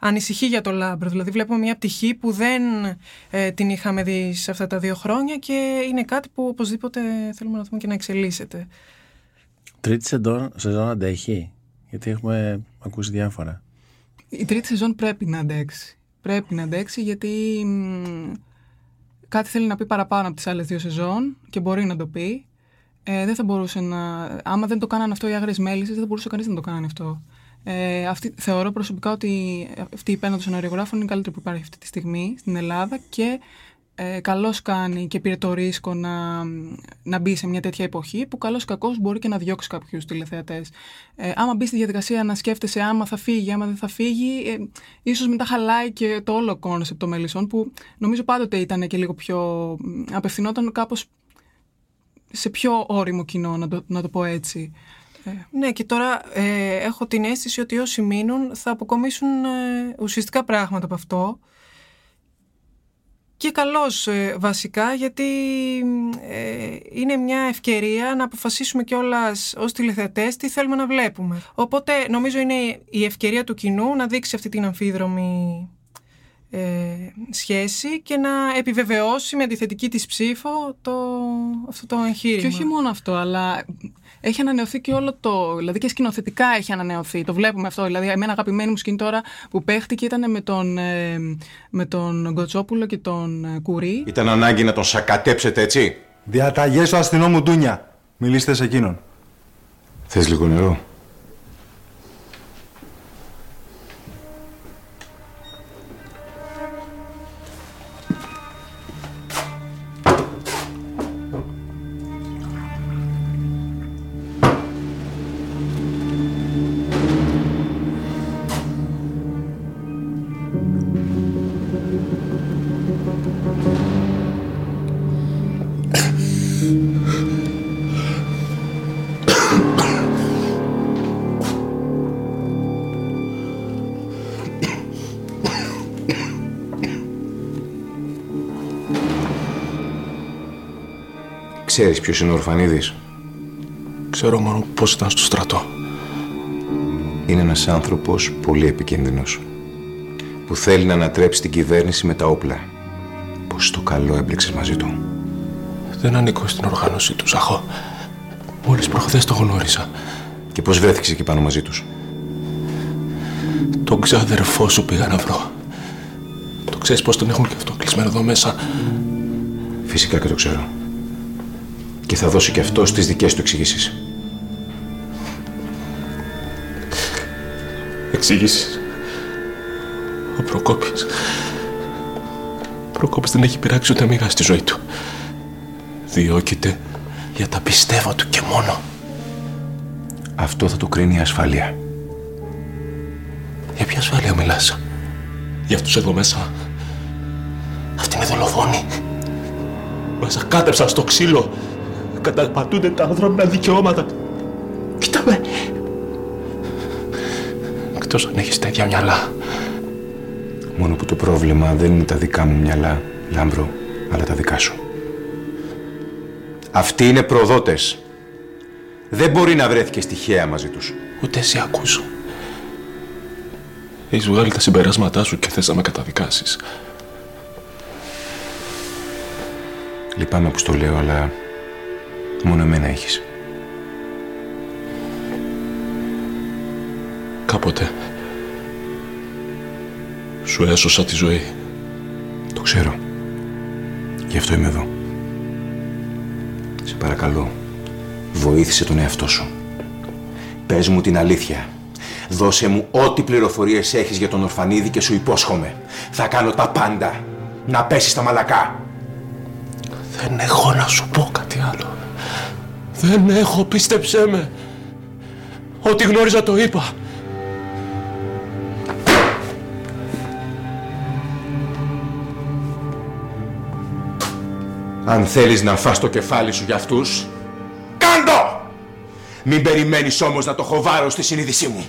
ανησυχεί για το Λάμπρο. Δηλαδή, βλέπουμε μια πτυχή που δεν ε, την είχαμε δει σε αυτά τα δύο χρόνια και είναι κάτι που οπωσδήποτε θέλουμε να δούμε και να εξελίσσεται. Τρίτη σεζόν, σεζόν αντέχει, γιατί έχουμε ακούσει διάφορα. Η τρίτη σεζόν πρέπει να αντέξει. Πρέπει να αντέξει γιατί κάτι θέλει να πει παραπάνω από τις άλλες δύο σεζόν και μπορεί να το πει. Ε, δεν θα μπορούσε να... Άμα δεν το κάνανε αυτό οι άγριες μέλισσες, δεν θα μπορούσε κανείς να το κάνει αυτό. Ε, αυτή, θεωρώ προσωπικά ότι αυτή η πένα των σεναριογράφων είναι η καλύτερη που υπάρχει αυτή τη στιγμή στην Ελλάδα και ε, καλώς κάνει και πήρε το ρίσκο να, να μπει σε μια τέτοια εποχή που καλώς κακώς μπορεί και να διώξει κάποιους τηλεθεατές. Ε, άμα μπει στη διαδικασία να σκέφτεσαι άμα θα φύγει, άμα δεν θα φύγει, ε, ίσως μετά χαλάει και το όλο concept των μελισσών που νομίζω πάντοτε ήταν και λίγο πιο απευθυνόταν κάπως σε πιο ώριμο κοινό, να το, να το πω έτσι. Ε, ναι, και τώρα ε, έχω την αίσθηση ότι όσοι μείνουν θα αποκομίσουν ε, ουσιαστικά πράγματα από αυτό και καλώς ε, βασικά γιατί ε, είναι μια ευκαιρία να αποφασίσουμε κιόλας ως τηλεθεατές τι θέλουμε να βλέπουμε. Οπότε νομίζω είναι η ευκαιρία του κοινού να δείξει αυτή την αμφίδρομη ε, σχέση και να επιβεβαιώσει με αντιθετική της ψήφο το, αυτό το εγχείρημα. Και όχι μόνο αυτό, αλλά έχει ανανεωθεί και όλο το. Δηλαδή και σκηνοθετικά έχει ανανεωθεί. Το βλέπουμε αυτό. Δηλαδή, εμένα αγαπημένη μου σκηνή τώρα που παίχτηκε ήταν με τον, ε, με τον Γκοτσόπουλο και τον ε, Κουρί. Ήταν ανάγκη να τον σακατέψετε, έτσι; Διαταγές του αστυνόμου Ντούνια. Μιλήστε σε εκείνον. Θες λίγο νερό; Ξέρεις ποιος είναι ο Ορφανίδης; Ξέρω μόνο πώς ήταν στο στρατό. Είναι ένας άνθρωπος πολύ επικίνδυνος. Που θέλει να ανατρέψει την κυβέρνηση με τα όπλα. Πώς το καλό έμπλεξες μαζί του; Δεν ανήκω στην οργάνωσή του, Ζαχώ. Μόλις προχθές το γνώρισα. Και πώς βρέθηκες εκεί πάνω μαζί τους; Τον ξάδερφό σου πήγα να βρω. Το ξέρεις πώς τον έχουν και αυτό κλεισμένο εδώ μέσα. Φυσικά και το ξέρω και θα δώσει και αυτό τις δικές του εξηγήσεις. Εξηγήσεις. Ο Προκόπης. Ο Προκόπης δεν έχει πειράξει ούτε μίγα στη ζωή του. Διώκεται για τα πιστεύω του και μόνο. Αυτό θα το κρίνει η ασφάλεια. Για ποια ασφάλεια μιλάς; Για αυτούς εδώ μέσα. Αυτή είναι δολοφόνη. Μας κάτεψαν στο ξύλο καταπατούνται τα ανθρώπινα δικαιώματα. Κοίτα με. Εκτός αν έχεις τέτοια μυαλά. Μόνο που το πρόβλημα δεν είναι τα δικά μου μυαλά, Λάμπρο, αλλά τα δικά σου. Αυτοί είναι προδότες. Δεν μπορεί να βρέθηκε στοιχεία μαζί τους. Ούτε εσύ ακούσω. Έχεις βγάλει τα συμπεράσματά σου και θες να με καταδικάσεις. Λυπάμαι που στο λέω, αλλά Μόνο εμένα έχεις. Κάποτε σου έσωσα τη ζωή. Το ξέρω. Γι' αυτό είμαι εδώ. Σε παρακαλώ, βοήθησε τον εαυτό σου. Πες μου την αλήθεια. Δώσε μου ό,τι πληροφορίες έχεις για τον Ορφανίδη και σου υπόσχομαι. Θα κάνω τα πάντα. Να πέσεις στα μαλακά. Δεν έχω να σου πω κάτι άλλο. Δεν έχω, πίστεψέ με. Ό,τι γνώριζα το είπα. Αν θέλεις να φας το κεφάλι σου για αυτούς, κάντο! Μην περιμένεις όμως να το χοβάρω στη συνείδησή μου.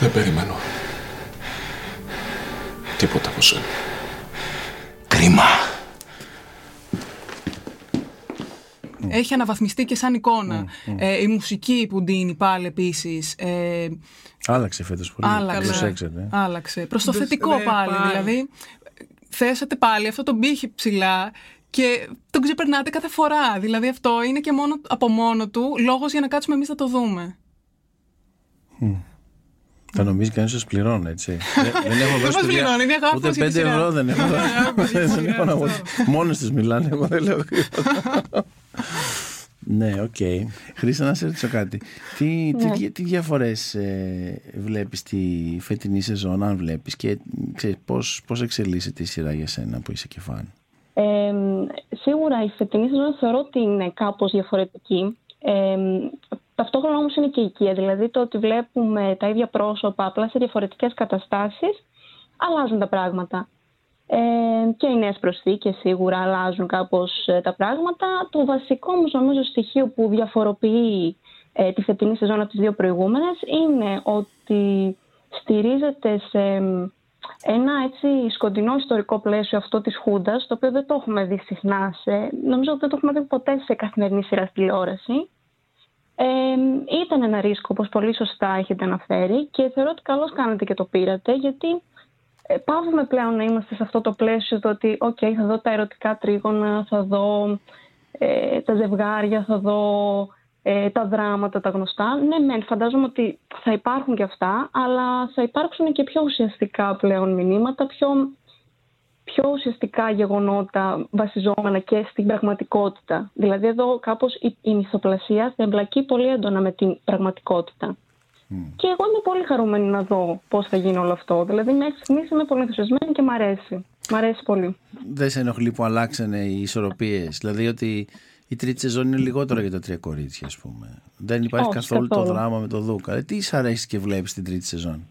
Δεν περιμένω. Τίποτα από σένα. Κρίμα. Έχει αναβαθμιστεί και σαν εικόνα. Ε, η μουσική που ντύνει πάλι επίσης. Ε, άλλαξε φέτος πολύ. Άλλαξε. Άλλαξε. Προς το θετικό πάλι. Δηλαδή, θέσατε πάλι αυτό τον πήχη ψηλά και τον ξεπερνάτε κάθε φορά. Δηλαδή αυτό είναι και μόνο, από μόνο του λόγος για να κάτσουμε εμείς να το δούμε. Θα νομίζει κανείς ότι σας πληρώνω, έτσι. δεν έχω δώσει πληρώνει, είναι αγάπη. Ούτε πέντε ευρώ δεν έχω. Μόνες τους μιλάνε, εγώ δεν λέω Ναι, OK. Okay. Χρύσα να σε ρωτήσω κάτι. Τι, ναι. τι, τι διαφορές ε, βλέπεις τη φετινή σεζόν, αν βλέπεις και ξέρεις, πώς, πώς εξελίσσεται η σειρά για σένα που είσαι και φαν; Ε, σίγουρα η φετινή σεζόν θεωρώ ότι είναι κάπως διαφορετική. Ε, ταυτόχρονα όμως είναι και οικία, δηλαδή το ότι βλέπουμε τα ίδια πρόσωπα απλά σε διαφορετικές καταστάσεις αλλάζουν τα πράγματα. Ε, και οι νέες προσθήκες σίγουρα αλλάζουν κάπως ε, τα πράγματα. Το βασικό όμως νομίζω στοιχείο που διαφοροποιεί ε, τη φετινή σεζόν από τις δύο προηγούμενες είναι ότι στηρίζεται σε ένα έτσι σκοτεινό ιστορικό πλαίσιο αυτό της Χούντας, το οποίο δεν το έχουμε δει συχνά σε, νομίζω ότι δεν το έχουμε δει ποτέ σε καθημερινή σειρά τηλεόραση. Ε, ήταν ένα ρίσκο, όπως πολύ σωστά έχετε αναφέρει και θεωρώ ότι καλώς κάνετε και το πήρατε, γιατί ε, πάβουμε πλέον να είμαστε σε αυτό το πλαίσιο το ότι okay, θα δω τα ερωτικά τρίγωνα, θα δω ε, τα ζευγάρια, θα δω ε, τα δράματα, τα γνωστά. Ναι, μεν, φαντάζομαι ότι θα υπάρχουν και αυτά, αλλά θα υπάρξουν και πιο ουσιαστικά πλέον μηνύματα, πιο, πιο ουσιαστικά γεγονότα βασιζόμενα και στην πραγματικότητα. Δηλαδή εδώ κάπως η, η μυθοπλασία θα εμπλακεί πολύ έντονα με την πραγματικότητα. Και εγώ είμαι πολύ χαρούμενη να δω πώς θα γίνει όλο αυτό. Δηλαδή, μέχρι στιγμής είμαι πολύ ενθουσιασμένη και μ' αρέσει. Μ' αρέσει πολύ. Δεν σε ενοχλεί που αλλάξανε οι ισορροπίες; Δηλαδή, ότι η τρίτη σεζόν είναι λιγότερο για τα τρία κορίτσια, ας πούμε. Δεν υπάρχει καθόλου, το δράμα με το Δούκα. Ε, τι σ' αρέσει και βλέπεις την τρίτη σεζόν;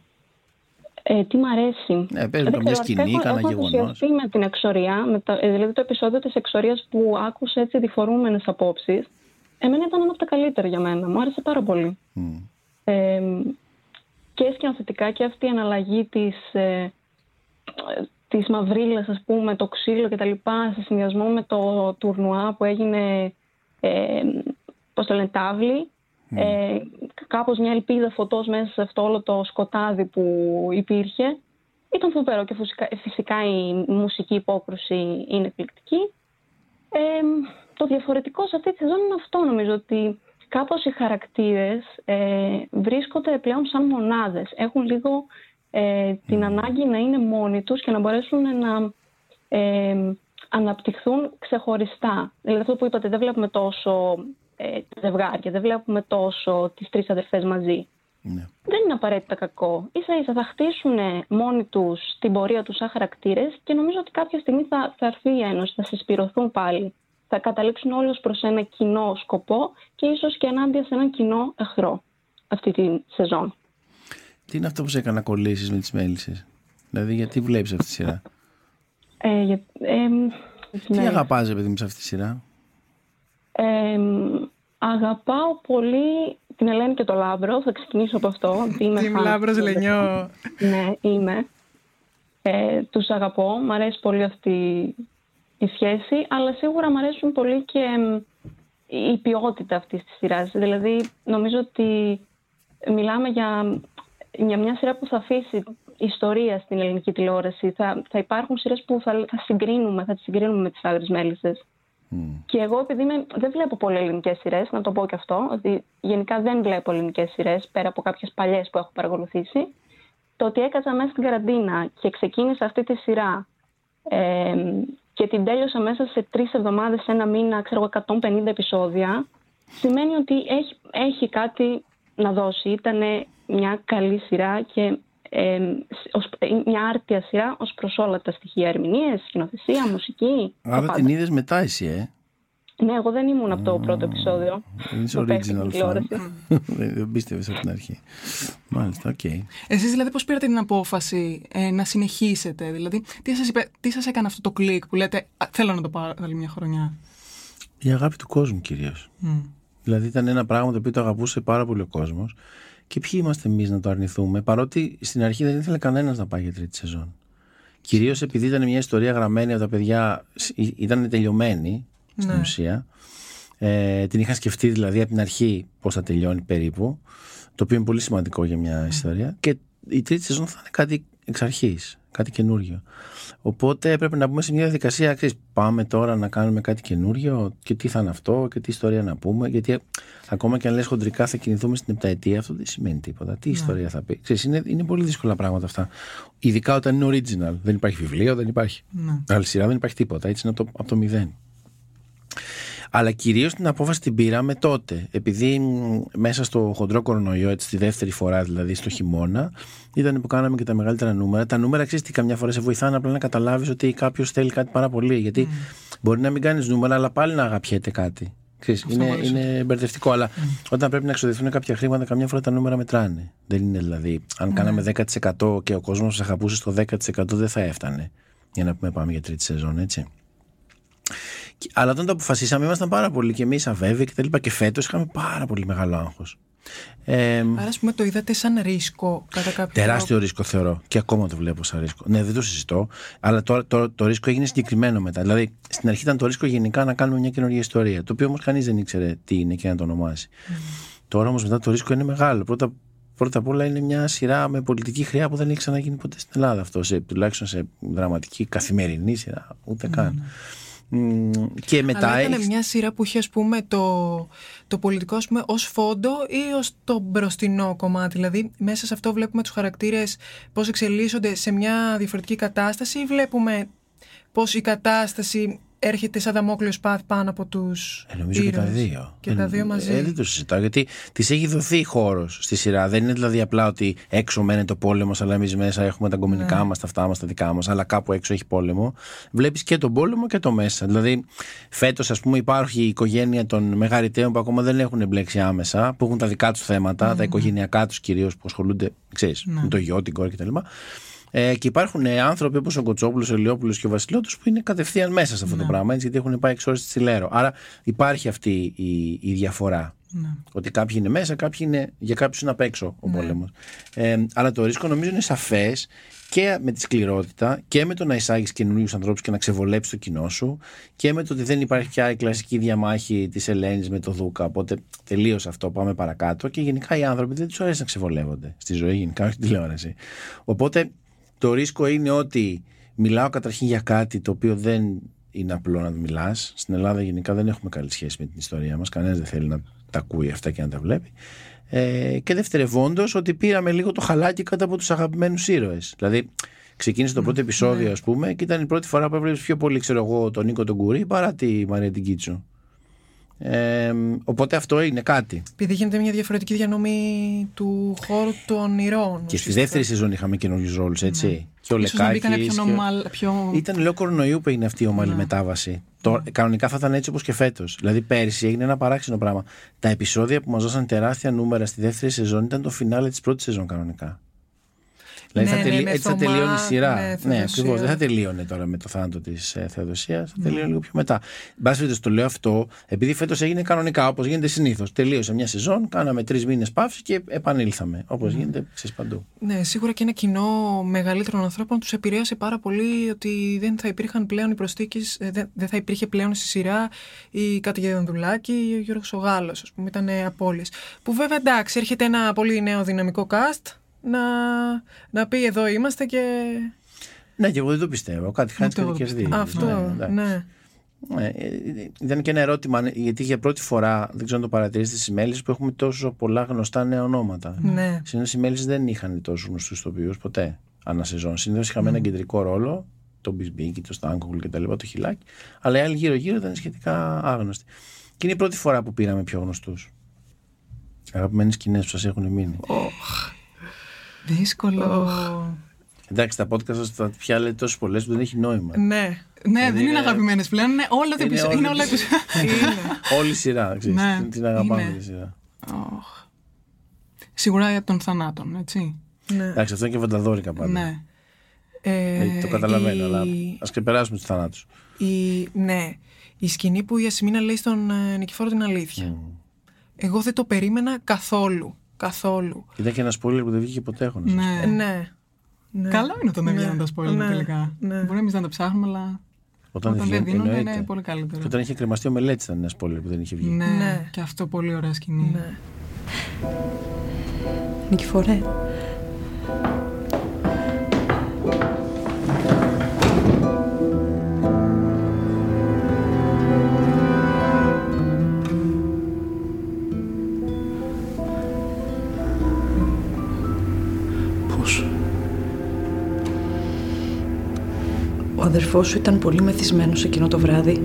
Ε, τι μ' αρέσει. Ε, παίζουν καμιά σκηνή, κανένα γεγονός. με την εξορία, με το, ε, δηλαδή το επεισόδιο της εξορίας που άκουσε έτσι διφορούμενες απόψεις. Εμένα ήταν ένα από τα καλύτερα για μένα. Μου άρεσε πάρα πολύ. Mm ε, και σκηνοθετικά και αυτή η αναλλαγή της, ε, της μαυρίλας, ας πούμε, το ξύλο και τα λοιπά, σε συνδυασμό με το τουρνουά που έγινε, ε, πώς το λένε, τάβλη, ε, κάπως μια ελπίδα φωτός μέσα σε αυτό όλο το σκοτάδι που υπήρχε. Ήταν φοβερό και φυσικά, φυσικά η μουσική υπόκρουση είναι εκπληκτική. Ε, το διαφορετικό σε αυτή τη σεζόν είναι αυτό νομίζω ότι κάπως οι χαρακτήρες ε, βρίσκονται πλέον σαν μονάδες. Έχουν λίγο ε, την ανάγκη να είναι μόνοι τους και να μπορέσουν να ε, αναπτυχθούν ξεχωριστά. Δηλαδή αυτό που είπατε, δεν βλέπουμε τόσο ε, ζευγάρια, δεν βλέπουμε τόσο τις τρεις αδερφές μαζί. Ναι. Δεν είναι απαραίτητα κακό. Ίσα ίσα θα χτίσουν μόνοι τους την πορεία τους σαν χαρακτήρες και νομίζω ότι κάποια στιγμή θα, θα έρθει η ένωση, θα συσπηρωθούν πάλι θα καταλήξουν όλους προς ένα κοινό σκοπό και ίσως και ενάντια σε ένα κοινό εχθρό αυτή τη σεζόν. Τι είναι αυτό που σε έκανε να κολλήσεις με τις μέλισσες, δηλαδή γιατί βλέπεις αυτή τη σειρά; Ε, για, ε, Τι ναι. αγαπάς παιδί μου σε αυτή τη σειρά; Ε, αγαπάω πολύ την Ελένη και το Λάμπρο, θα ξεκινήσω από αυτό. Είμαι Λάμπρος Λενιώ. ναι, είμαι. Ε, τους αγαπώ, μου αρέσει πολύ αυτή η σχέση, αλλά σίγουρα μου αρέσουν πολύ και η ποιότητα αυτής της σειράς. Δηλαδή, νομίζω ότι μιλάμε για, για μια σειρά που θα αφήσει ιστορία στην ελληνική τηλεόραση. Θα, θα υπάρχουν σειρές που θα, θα συγκρίνουμε, θα τις συγκρίνουμε με τις άγρες μέλισσες. Και εγώ, επειδή δεν βλέπω πολύ ελληνικές σειρές, να το πω και αυτό, ότι γενικά δεν βλέπω ελληνικές σειρές πέρα από κάποιες παλιές που έχω παρακολουθήσει, το ότι έκατσα μέσα στην καραντίνα και ξεκίνησα αυτή τη σειρά ε, και την τέλειωσα μέσα σε τρεις εβδομάδες, ένα μήνα, ξέρω 150 επεισόδια, σημαίνει ότι έχει, έχει κάτι να δώσει. Ήταν μια καλή σειρά και ε, ως, μια άρτια σειρά ως προς όλα τα στοιχεία ερμηνείες, σκηνοθεσία, μουσική. Άρα την είδες μετά εσύ, ε; Ναι, εγώ δεν ήμουν από το πρώτο επεισόδιο. Είσαι original fan. Δεν πίστευες από την αρχή. Μάλιστα, OK. Okay. Εσείς δηλαδή πώς πήρατε την απόφαση ε, να συνεχίσετε, δηλαδή τι σας, είπε, τι σας έκανε αυτό το κλικ που λέτε θέλω να το πάρω άλλη μια χρονιά. Η αγάπη του κόσμου κυρίως. Mm. Δηλαδή ήταν ένα πράγμα το οποίο το αγαπούσε πάρα πολύ ο κόσμος και ποιοι είμαστε εμείς να το αρνηθούμε, παρότι στην αρχή δεν ήθελε κανένας να πάει για τρίτη σεζόν. Κυρίως επειδή ήταν μια ιστορία γραμμένη από τα παιδιά, ήταν τελειωμένη στην ναι. ουσία. Ε, την είχα σκεφτεί δηλαδή από την αρχή πώς θα τελειώνει περίπου. Το οποίο είναι πολύ σημαντικό για μια ιστορία. Και η τρίτη σεζόν θα είναι κάτι εξ αρχής, κάτι καινούριο. Οπότε έπρεπε να μπούμε σε μια διαδικασία. Ξέρεις, πάμε τώρα να κάνουμε κάτι καινούριο και τι θα είναι αυτό και τι ιστορία να πούμε. Γιατί ακόμα και αν λες χοντρικά θα κινηθούμε στην επταετία, αυτό δεν σημαίνει τίποτα. Τι ναι. ιστορία θα πει. Ξέρεις, είναι, είναι πολύ δύσκολα πράγματα αυτά. Ειδικά όταν είναι original. Δεν υπάρχει βιβλίο, δεν υπάρχει. Ναι. Άλλη σειρά δεν υπάρχει τίποτα. Έτσι είναι από το, από το μηδέν. Αλλά κυρίως την απόφαση την πήραμε τότε. Επειδή μέσα στο χοντρό κορονοϊό, έτσι τη δεύτερη φορά δηλαδή στο χειμώνα, ήταν που κάναμε και τα μεγαλύτερα νούμερα. Τα νούμερα ξέρεις τι καμιά φορά σε βοηθάνε απλά να καταλάβεις ότι κάποιος θέλει κάτι πάρα πολύ. Γιατί mm. μπορεί να μην κάνεις νούμερα, αλλά πάλι να αγαπιέται κάτι. Ξέρεις, είναι, είναι μπερδευτικό, αλλά mm. όταν πρέπει να εξοδευτούν κάποια χρήματα, καμιά φορά τα νούμερα μετράνε. Δεν είναι δηλαδή. Αν mm. κάναμε 10% και ο κόσμος μα αγαπούσε στο 10%, δεν θα έφτανε. Για να πούμε πάμε για τρίτη σεζόν, έτσι. Αλλά όταν το αποφασίσαμε, ήμασταν πάρα πολύ και εμείς αβέβαιοι και τα λοιπά. Και φέτος είχαμε πάρα πολύ μεγάλο άγχος. Ε, Άρα, ας πούμε, το είδατε σαν ρίσκο κατά κάποιο Τεράστιο τρόπο; ρίσκο θεωρώ. Και ακόμα το βλέπω σαν ρίσκο. Ναι, δεν το συζητώ. Αλλά τώρα το, το, ρίσκο έγινε συγκεκριμένο μετά. Δηλαδή, στην αρχή ήταν το ρίσκο γενικά να κάνουμε μια καινούργια ιστορία. Το οποίο όμως κανείς δεν ήξερε τι είναι και να το ονομάσει. Mm. Τώρα όμως μετά το ρίσκο είναι μεγάλο. Πρώτα, πρώτα απ' όλα είναι μια σειρά με πολιτική χρειά που δεν έχει ξαναγίνει ποτέ στην Ελλάδα αυτό. Σε, τουλάχιστον σε δραματική καθημερινή σειρά. Ούτε mm. καν. Και μετά Αλλά ήταν μια σειρά που είχε ας πούμε το, το πολιτικό ας πούμε, ως φόντο ή ως το μπροστινό κομμάτι. Δηλαδή μέσα σε αυτό βλέπουμε τους χαρακτήρες πώς εξελίσσονται σε μια διαφορετική κατάσταση ή βλέπουμε πώς η κατάσταση έρχεται σαν δαμόκλειος πάθ πάνω από τους. Ε, νομίζω και τα δύο. Και τα δύο μαζί. Ε, δεν το συζητάω γιατί τη έχει δοθεί χώρος στη σειρά. Δεν είναι δηλαδή απλά ότι έξω μένει ο πόλεμο, αλλά εμείς μέσα έχουμε τα κομμουνικά ναι. μας, τα αυτά μας, τα δικά μας. Αλλά κάπου έξω έχει πόλεμο. Βλέπεις και τον πόλεμο και το μέσα. Δηλαδή, φέτος, ας πούμε, υπάρχει η οικογένεια των μεγαριτέων που ακόμα δεν έχουν εμπλέξει άμεσα, που έχουν τα δικά τους θέματα, mm. τα οικογενειακά τους κυρίως που ασχολούνται, ξέρεις, ναι. με το γιο, την κόρη κτλ. Ε, και υπάρχουν ε, άνθρωποι όπως ο Κοτσόπουλος, ο Ελιόπουλος και ο Βασιλότο που είναι κατευθείαν μέσα σε αυτό το ναι. πράγμα, έτσι, γιατί έχουν πάει εξ ώρες στη Λέρο. Άρα υπάρχει αυτή η, η διαφορά. Ναι. Ότι κάποιοι είναι μέσα, κάποιοι είναι, για κάποιους είναι απ' έξω ο ναι. πόλεμος. Ε, αλλά το ρίσκο νομίζω είναι σαφές και με τη σκληρότητα και με το να εισάγεις καινούριους ανθρώπους και να ξεβολέψεις το κοινό σου και με το ότι δεν υπάρχει πια η κλασική διαμάχη της Ελένης με το Δούκα. Οπότε τελείωσε αυτό, πάμε παρακάτω. Και γενικά οι άνθρωποι δεν τους αρέσει να ξεβολεύονται στη ζωή, γενικά, όχι τηλεόραση. Οπότε το ρίσκο είναι ότι μιλάω καταρχήν για κάτι το οποίο δεν είναι απλό να μιλάς. Στην Ελλάδα γενικά δεν έχουμε καλή σχέση με την ιστορία μας. Κανένας δεν θέλει να τα ακούει αυτά και να τα βλέπει. Ε, και δευτερευόντως ότι πήραμε λίγο το χαλάκι κάτω από τους αγαπημένους ήρωες. Δηλαδή, ξεκίνησε το πρώτο επεισόδιο, ας ναι. πούμε, και ήταν η πρώτη φορά που έβλεπες πιο πολύ, ξέρω εγώ, τον Νίκο τον Κουρί παρά τη Μαρία την Κίτσου. Ε, οπότε αυτό είναι κάτι. Επειδή γίνεται μια διαφορετική διανομή του χώρου των ηρώων. Και στη δεύτερη σεζόν είχαμε καινούριους ρόλους, έτσι. Ναι. Και ο Λεκάκης. Πιο, νομάλ, πιο... Ήταν λόγω κορονοϊού που έγινε αυτή η ομαλή ναι. μετάβαση. Το, κανονικά θα ήταν έτσι όπως και φέτος. Δηλαδή πέρυσι έγινε ένα παράξενο πράγμα. Τα επεισόδια που μας δώσαν τεράστια νούμερα στη δεύτερη σεζόν ήταν το φινάλε της πρώτης σεζόν κανονικά. Δηλαδή ναι, θα, τελει... ναι, έτσι θα τελειώνει η σειρά. Ναι, ναι ακριβώς. Δεν θα τελείωνε τώρα με το θάνατο της ε, Θεοδοσίας. Θα τελειώνει λίγο πιο μετά. Μπα το λέω αυτό, επειδή φέτος έγινε κανονικά όπως γίνεται συνήθως. Τελείωσε μια σεζόν, κάναμε τρεις μήνες παύση και επανήλθαμε. Όπως mm. γίνεται σε παντού. Ναι, σίγουρα και ένα κοινό μεγαλύτερων ανθρώπων τους επηρέασε πάρα πολύ ότι δεν θα υπήρχαν πλέον οι προστίκε, ε, δεν θα υπήρχε πλέον στη σειρά η Κάτια Δανδουλάκη ή ο Γιώργος Ογάλο, ας πούμε, ήταν απόλυε. Που βέβαια εντάξει, έρχεται ένα πολύ νέο δυναμικό cast να, να πει εδώ είμαστε και... Ναι, και εγώ δεν το πιστεύω. Κάτι χάνει και κερδίζει. Αυτό, ναι. ναι. Ναι, ε, ήταν και ένα ερώτημα, γιατί για πρώτη φορά, δεν ξέρω αν το παρατηρήσετε στις μέλη που έχουμε τόσο πολλά γνωστά νέα ονόματα. Ναι. Συνήθως οι μέλη δεν είχαν τόσο γνωστούς ηθοποιού ποτέ ανασεζόν. Συνήθως είχαμε mm. ένα κεντρικό ρόλο, το Μπισμπίκι, το Στάνκογλ και τα λοιπά, το Χιλάκι, αλλά οι άλλοι γύρω-γύρω ήταν σχετικά άγνωστοι. Και είναι η πρώτη φορά που πήραμε πιο γνωστούς. Αγαπημένες σκηνές που σας έχουν μείνει. Oh. Δύσκολο. Oh. Εντάξει, τα podcast σας τα πια λέτε τόσες πολλές που δεν έχει νόημα. Ναι. Ναι, δεν είναι, είναι αγαπημένες πλέον. Είναι όλα τα επεισόδια. Είναι όλα Όλη η σειρά. Ναι. Την αγαπάμε τη σειρά. Σίγουρα για των θανάτων, έτσι. Ναι. Εντάξει, αυτό είναι και βανταδόρικα πάντα. Ναι. Ε, το καταλαβαίνω, αλλά ας ξεπεράσουμε τους θανάτους. Ναι. Η σκηνή που η Ασημίνα λέει στον ε, Νικηφόρο την αλήθεια. Εγώ δεν το περίμενα καθόλου. Καθόλου. Ήταν και ένα spoiler που δεν βγήκε ποτέ έχω ναι. ναι. ναι. Καλό είναι το να βγαίνουν τα spoiler ναι. τελικά. Ναι. Μπορεί εμεί να τα ψάχνουμε, αλλά. Όταν, όταν δεν δίνουν είναι πολύ καλύτερο. Και όταν είχε κρεμαστεί ο μελέτης ήταν ένα spoiler που δεν είχε βγει. Ναι, ναι. και αυτό πολύ ωραία σκηνή. Ναι. Νικηφορέ. Αδερφός σου ήταν πολύ μεθυσμένος εκείνο το βράδυ.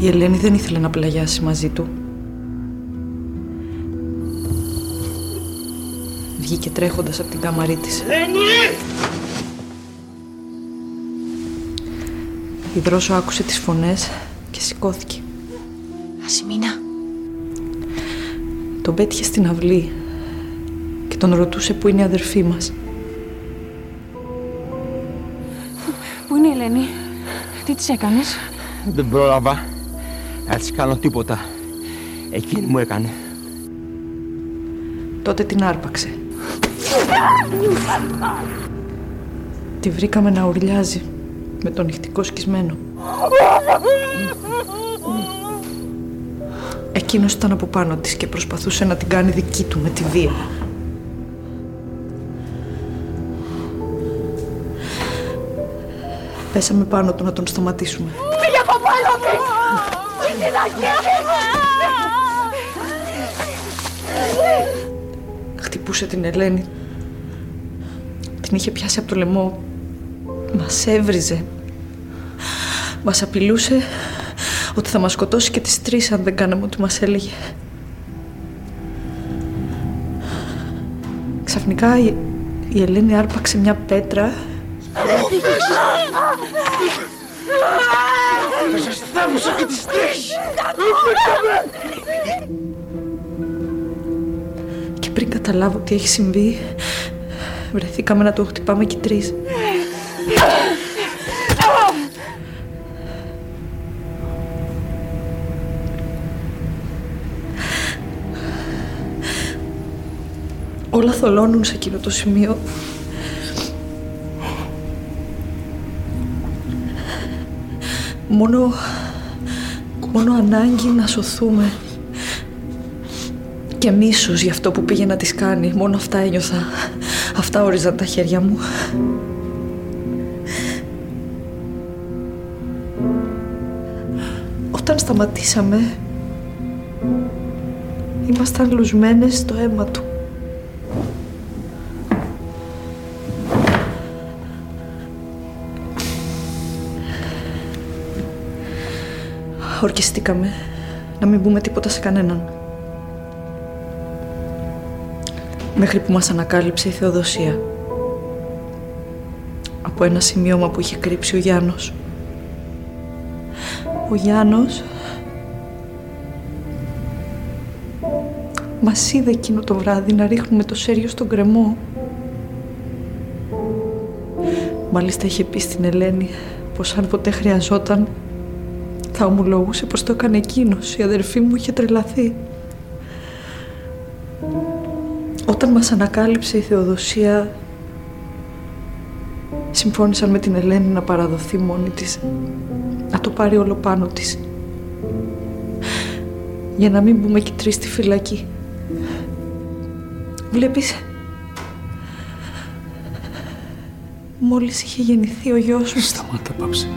Η Ελένη δεν ήθελε να πλαγιάσει μαζί του. Βγήκε τρέχοντας από την κάμαρή της. Ελένη! Η Δρόσο άκουσε τις φωνές και σηκώθηκε. Ασημίνα. Τον πέτυχε στην αυλή και τον ρωτούσε που είναι η αδερφή μας. Τι της έκανες; Δεν πρόλαβα να της κάνω τίποτα. Εκείνη μου έκανε. Τότε την άρπαξε. Τη βρήκαμε να ουρλιάζει με τον νυχτικό σκισμένο. Εκείνος ήταν από πάνω της και προσπαθούσε να την κάνει δική του με τη βία. Πέσαμε πάνω του να τον σταματήσουμε. Φύγε από πάνω μου! Χτυπούσε την Ελένη. Την είχε πιάσει από το λαιμό. Μας έβριζε. Μας απειλούσε ότι θα μας σκοτώσει και τις τρεις αν δεν κάναμε ό,τι μας έλεγε. Ξαφνικά η, η Ελένη άρπαξε μια πέτρα θα σας θάμψω και τις τρεις! Και πριν καταλάβω τι έχει συμβεί, βρεθήκαμε να το χτυπάμε και τρεις. Όλα θολώνουν σε εκείνο το σημείο Μόνο... Μόνο ανάγκη να σωθούμε. Και μίσος για αυτό που πήγε να της κάνει. Μόνο αυτά ένιωθα. Αυτά όριζαν τα χέρια μου. Όταν σταματήσαμε, ήμασταν λουσμένες στο αίμα του. Ορκιστήκαμε να μην πούμε τίποτα σε κανέναν. Μέχρι που μας ανακάλυψε η Θεοδοσία. Από ένα σημείωμα που είχε κρύψει ο Γιάννος. Ο Γιάννος μας είδε εκείνο το βράδυ να ρίχνουμε το σέριο στον κρεμό. Μάλιστα είχε πει στην Ελένη πως αν ποτέ χρειαζόταν θα ομολογούσε πως το έκανε εκείνος. Η αδερφή μου είχε τρελαθεί. Όταν μας ανακάλυψε η Θεοδοσία, συμφώνησαν με την Ελένη να παραδοθεί μόνη της, να το πάρει όλο πάνω της. Για να μην μπούμε και τρεις στη φυλακή. Βλέπεις, μόλις είχε γεννηθεί ο γιος μου. Σταμάτα, πάψε.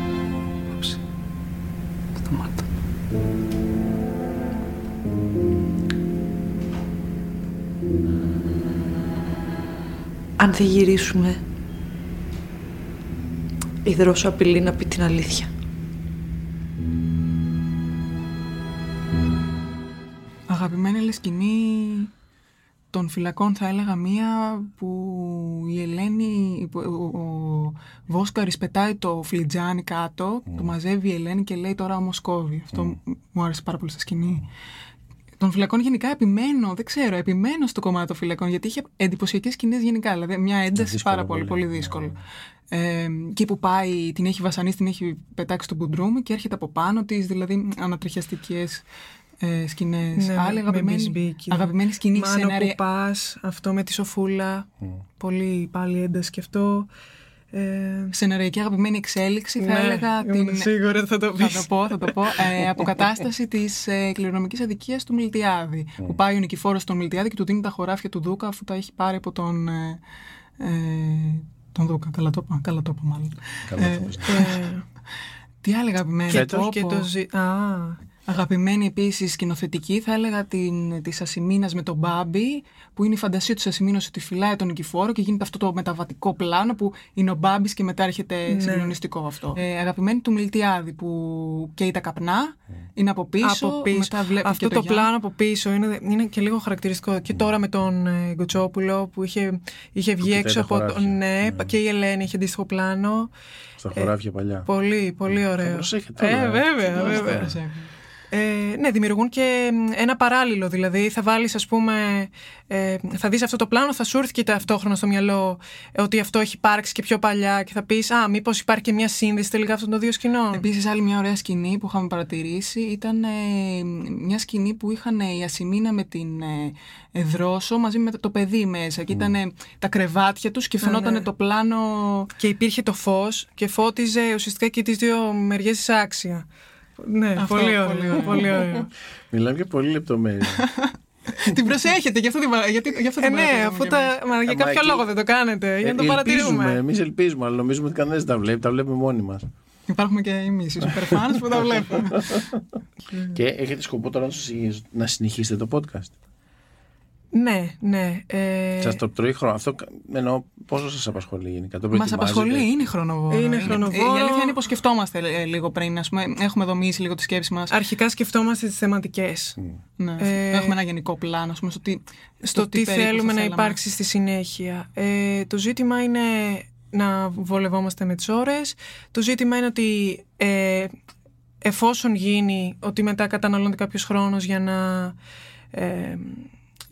Δεν γυρίσουμε, η Δρόσο απειλεί να πει την αλήθεια. Αγαπημένη σκηνή των φυλακών θα έλεγα μία που η Ελένη, ο, ο Βόσκαρης πετάει το φλιτζάνι κάτω, το μαζεύει η Ελένη και λέει τώρα όμως κόβει. Αυτό μου άρεσε πάρα πολύ στα σκηνή. Των φυλακών γενικά επιμένω, δεν ξέρω, επιμένω στο κομμάτι των φυλακών γιατί είχε εντυπωσιακές σκηνές γενικά. Δηλαδή μια ένταση πάρα πολύ, πολύ δύσκολο. Ε, εκεί που πάει, την έχει βασανίσει, την έχει πετάξει στο μπουντρούμ και έρχεται από πάνω της, δηλαδή ανατριχιαστικές ε, σκηνές. Ναι, Άλλη αγαπημένη, αγαπημένη σκηνή Μάνο σενάρια. που πας, αυτό με τη Σοφούλα. Mm. Πολύ πάλι ένταση και αυτό. Ε, Σεναριακή αγαπημένη εξέλιξη, θα ναι, έλεγα. Την... Σίγουρα θα το πεις. Θα το πω, θα το πω. Ε, αποκατάσταση της ε, κληρονομικής αδικίας του Μιλτιάδη. Mm. Που πάει ο νικηφόρος στον Μιλτιάδη και του δίνει τα χωράφια του Δούκα αφού τα έχει πάρει από τον. Ε, ε, τον Δούκα. Καλά το είπα, καλά το είπα μάλλον. Καλά το ε, τι άλλη αγαπημένη. Και το, και το, α, Αγαπημένη επίσης σκηνοθετική, θα έλεγα την της Ασημίνας με τον Μπάμπι, που είναι η φαντασία του Ασημίνας ότι φυλάει τον νικηφόρο και γίνεται αυτό το μεταβατικό πλάνο που είναι ο Μπάμπης και μετά έρχεται ναι. συγκλονιστικό αυτό. Ε, αγαπημένη του Μιλτιάδη που καίει τα καπνά, είναι από πίσω. Από πίσω. Μετά αυτό το, πλάνο από πίσω είναι, είναι και λίγο χαρακτηριστικό. Και τώρα με τον ε, Γκοτσόπουλο που είχε, είχε βγει έξω από τον. Ναι, ναι, και η Ελένη είχε αντίστοιχο πλάνο. Στα χωράφια παλιά. Πολύ, πολύ ωραίο. Ε, βέβαια, βέβαια. Ε, ναι, δημιουργούν και ένα παράλληλο. Δηλαδή, θα βάλεις, ας πούμε, ε, θα δεις αυτό το πλάνο, θα σου έρθει και ταυτόχρονα στο μυαλό ε, ότι αυτό έχει υπάρξει και πιο παλιά και θα πεις Α, μήπως υπάρχει και μια σύνδεση τελικά αυτών των δύο σκηνών. Επίσης, άλλη μια ωραία σκηνή που είχαμε παρατηρήσει ήταν ε, μια σκηνή που είχαν η Ασημίνα με την ε, Δρόσο μαζί με το παιδί μέσα. Και ήταν τα κρεβάτια τους και φαινόταν ναι. το πλάνο. Και υπήρχε το φως και φώτιζε ουσιαστικά και τις δύο μεριές της άξια. Ναι, Αυτό, πολύ ωραίο. Πολύ ωραίο. Μιλάμε για πολύ λεπτομέρεια. την προσέχετε, γι' αυτό την, γιατί, γι αυτό ε, ναι, αφού τα, μα, για κάποιο εκεί... λόγο δεν το κάνετε, για να το ε, παρατηρούμε. Εμείς ελπίζουμε, αλλά νομίζουμε ότι κανένας δεν τα βλέπει, τα βλέπουμε μόνοι μας. Υπάρχουμε και εμείς, οι superfans που τα βλέπουμε. και έχετε σκοπό τώρα να συνεχίσετε το podcast. Ναι, ναι. Ε... Σας το τρώει χρόνο. Αυτό εννοώ πόσο σας απασχολεί γενικά. Μας απασχολεί, είναι χρονοβόρο. Είναι χρονοβόρο. Η αλήθεια είναι πω σκεφτόμαστε ε, λίγο πριν. Ας πούμε, έχουμε δομήσει λίγο τη σκέψη μας. Αρχικά σκεφτόμαστε τις θεματικές. Mm. Ναι. Ε... Έχουμε ένα γενικό πλάνο πούμε, στο τι, στο τι, θέλουμε να υπάρξει στη συνέχεια. Ε, το ζήτημα είναι να βολευόμαστε με τις ώρες. Το ζήτημα είναι ότι ε, εφόσον γίνει ότι μετά καταναλώνεται κάποιος χρόνος για να. Ε,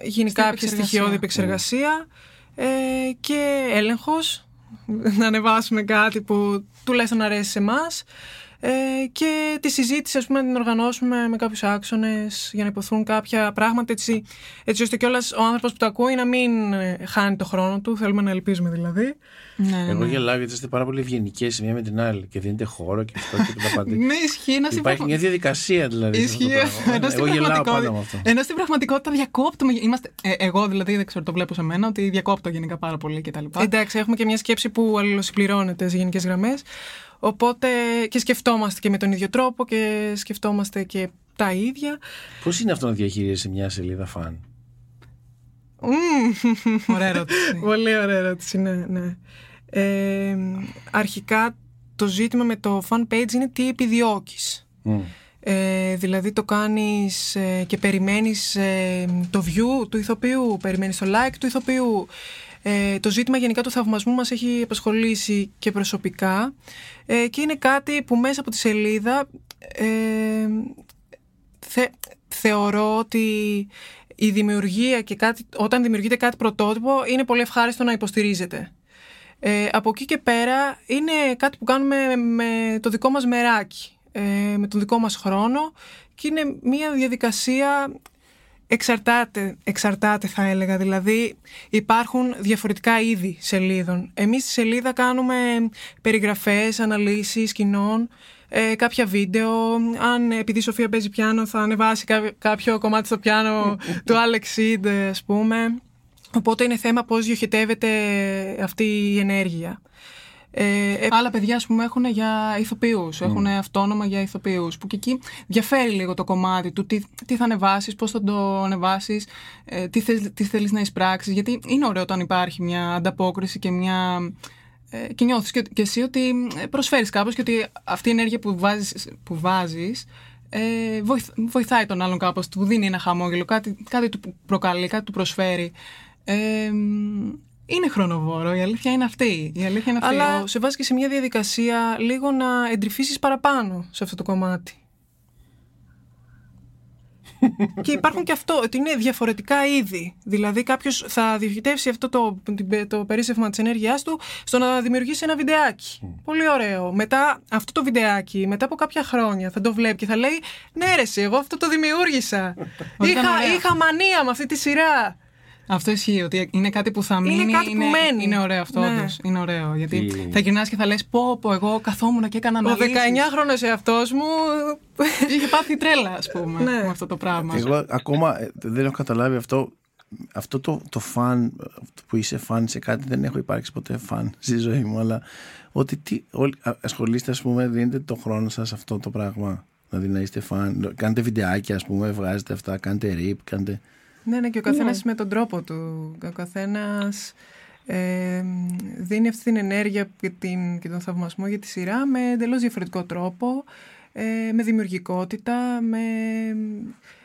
γίνει κάποια στοιχειώδη επεξεργασία ε, και έλεγχος να ανεβάσουμε κάτι που τουλάχιστον αρέσει σε εμάς. Ε, και τη συζήτηση ας πούμε να την οργανώσουμε με κάποιους άξονες για να υποθούν κάποια πράγματα έτσι, έτσι ώστε κιόλας ο άνθρωπος που το ακούει να μην ε, χάνει το χρόνο του θέλουμε να ελπίζουμε δηλαδή ναι, Εγώ ναι. γελάω γιατί είστε πάρα πολύ ευγενικέ η μία με την άλλη και δίνετε χώρο και αυτό και τα πάντα. ναι, ισχύει. Να Υπάρχει μια διαδικασία δηλαδή. Ισχύει. Ενώ Εγώ γελάω πάνω με αυτό. Ενώ στην πραγματικότητα διακόπτουμε. Είμαστε, ε, εγώ δηλαδή δεν ξέρω, το βλέπω σε μένα ότι διακόπτω γενικά πάρα πολύ κτλ. Εντάξει, έχουμε και μια σκέψη που αλληλοσυμπληρώνεται σε γενικές γραμμές. Οπότε και σκεφτόμαστε και με τον ίδιο τρόπο και σκεφτόμαστε και τα ίδια. Πώς είναι αυτό να διαχειρίζεσαι μια σελίδα φαν; Ωραία ερώτηση. Πολύ ωραία ερώτηση, ναι, ναι. Ε, αρχικά το ζήτημα με το fan page είναι τι επιδιώκεις. Ε, δηλαδή το κάνεις ε, και περιμένεις το view του ηθοποιού, περιμένεις το like του ηθοποιού. το ζήτημα γενικά του θαυμασμού μας έχει απασχολήσει και προσωπικά και είναι κάτι που μέσα από τη σελίδα θεωρώ ότι η δημιουργία και κάτι, όταν δημιουργείται κάτι πρωτότυπο είναι πολύ ευχάριστο να υποστηρίζεται. Ε, από εκεί και πέρα είναι κάτι που κάνουμε με το δικό μας μεράκι, ε, με τον δικό μας χρόνο και είναι μια διαδικασία εξαρτάται, εξαρτάται θα έλεγα, δηλαδή υπάρχουν διαφορετικά είδη σελίδων. Εμείς στη σελίδα κάνουμε περιγραφές, αναλύσεις κοινών, ε, κάποια βίντεο. Αν επειδή η Σοφία παίζει πιάνο, θα ανεβάσει κάποιο κομμάτι στο πιάνο του Alex Seed, ας πούμε. Οπότε είναι θέμα πώς διοχετεύεται αυτή η ενέργεια. Ε, ε, Άλλα παιδιά, ας πούμε, έχουν για ηθοποιούς. Mm. Έχουν αυτόνομα για ηθοποιούς. Που και εκεί διαφέρει λίγο το κομμάτι του τι, τι θα ανεβάσεις, πώς θα το ανεβάσεις, ε, τι, θες, τι θέλεις να εισπράξεις. Γιατί είναι ωραίο όταν υπάρχει μια ανταπόκριση και μια. Ε, και νιώθεις και, και, εσύ ότι ε, προσφέρεις κάπως και ότι αυτή η ενέργεια που βάζεις που βάζεις, ε, βοηθάει τον άλλον κάπως, του δίνει ένα χαμόγελο, κάτι, κάτι του προκαλεί, κάτι του προσφέρει. Ε, είναι χρονοβόρο, η αλήθεια είναι αυτή. Η αλήθεια είναι αυτή. Αλλά σε βάζει και σε μια διαδικασία λίγο να εντρυφήσεις παραπάνω σε αυτό το κομμάτι. Και υπάρχουν και αυτό, ότι είναι διαφορετικά είδη. Δηλαδή, κάποιος θα διοχετεύσει αυτό το, το περίσσευμα της ενέργειάς του στο να δημιουργήσει ένα βιντεάκι. Πολύ ωραίο. Μετά αυτό το βιντεάκι, μετά από κάποια χρόνια, θα το βλέπει και θα λέει: Ναι, ρε, εγώ αυτό το δημιούργησα. είχα, είχα μανία με αυτή τη σειρά. Αυτό ισχύει, ότι είναι κάτι που θα μείνει. Είναι κάτι είναι, που μένει. Είναι ωραίο αυτό, ναι. Είναι ωραίο. Γιατί θα γυρνάς και θα λες: Πω, πω, εγώ καθόμουν και έκανα αναλύσεις. Ο 19χρονο εαυτός μου. είχε πάθει τρέλα, ας πούμε, ναι. με αυτό το πράγμα. Εγώ ακόμα ε, δεν έχω καταλάβει αυτό. Αυτό το, το φαν που είσαι φαν σε κάτι δεν έχω υπάρξει ποτέ φαν στη ζωή μου αλλά ότι τι, όλοι, ασχολείστε ας πούμε δίνετε το χρόνο σας αυτό το πράγμα δηλαδή να είστε φαν κάνετε βιντεάκια ας πούμε βγάζετε αυτά κάνετε rip κάνετε ναι, ναι, και ο καθένας ναι. με τον τρόπο του. Ο καθένας ε, δίνει αυτή την ενέργεια και, την, και τον θαυμασμό για τη σειρά με εντελώς διαφορετικό τρόπο, ε, με δημιουργικότητα, με,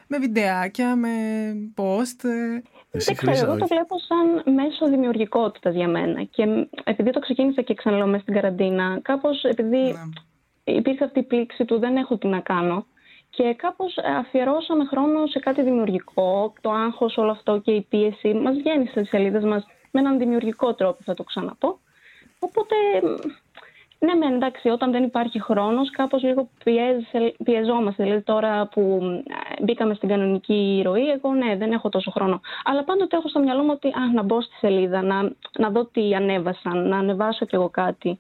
με βιντεάκια, με post. Δεν ξέρω, εγώ το βλέπω σαν μέσο δημιουργικότητας για μένα. Και επειδή το ξεκίνησα και ξαναλέω μέσα στην καραντίνα, κάπως επειδή ναι. υπήρχε αυτή η πλήξη του δεν έχω τι να κάνω, και κάπως αφιερώσαμε χρόνο σε κάτι δημιουργικό. Το άγχος όλο αυτό και η πίεση μας βγαίνει στις σελίδες μας με έναν δημιουργικό τρόπο θα το ξαναπώ. Οπότε ναι, με εντάξει, όταν δεν υπάρχει χρόνος, κάπως λίγο πιεζόμαστε. Δηλαδή, τώρα που ε, μπήκαμε στην κανονική ροή, εγώ ναι, δεν έχω τόσο χρόνο. Αλλά πάντοτε έχω στο μυαλό μου ότι α, να μπω στη σελίδα, να, να δω τι ανέβασαν, να ανεβάσω κι εγώ κάτι.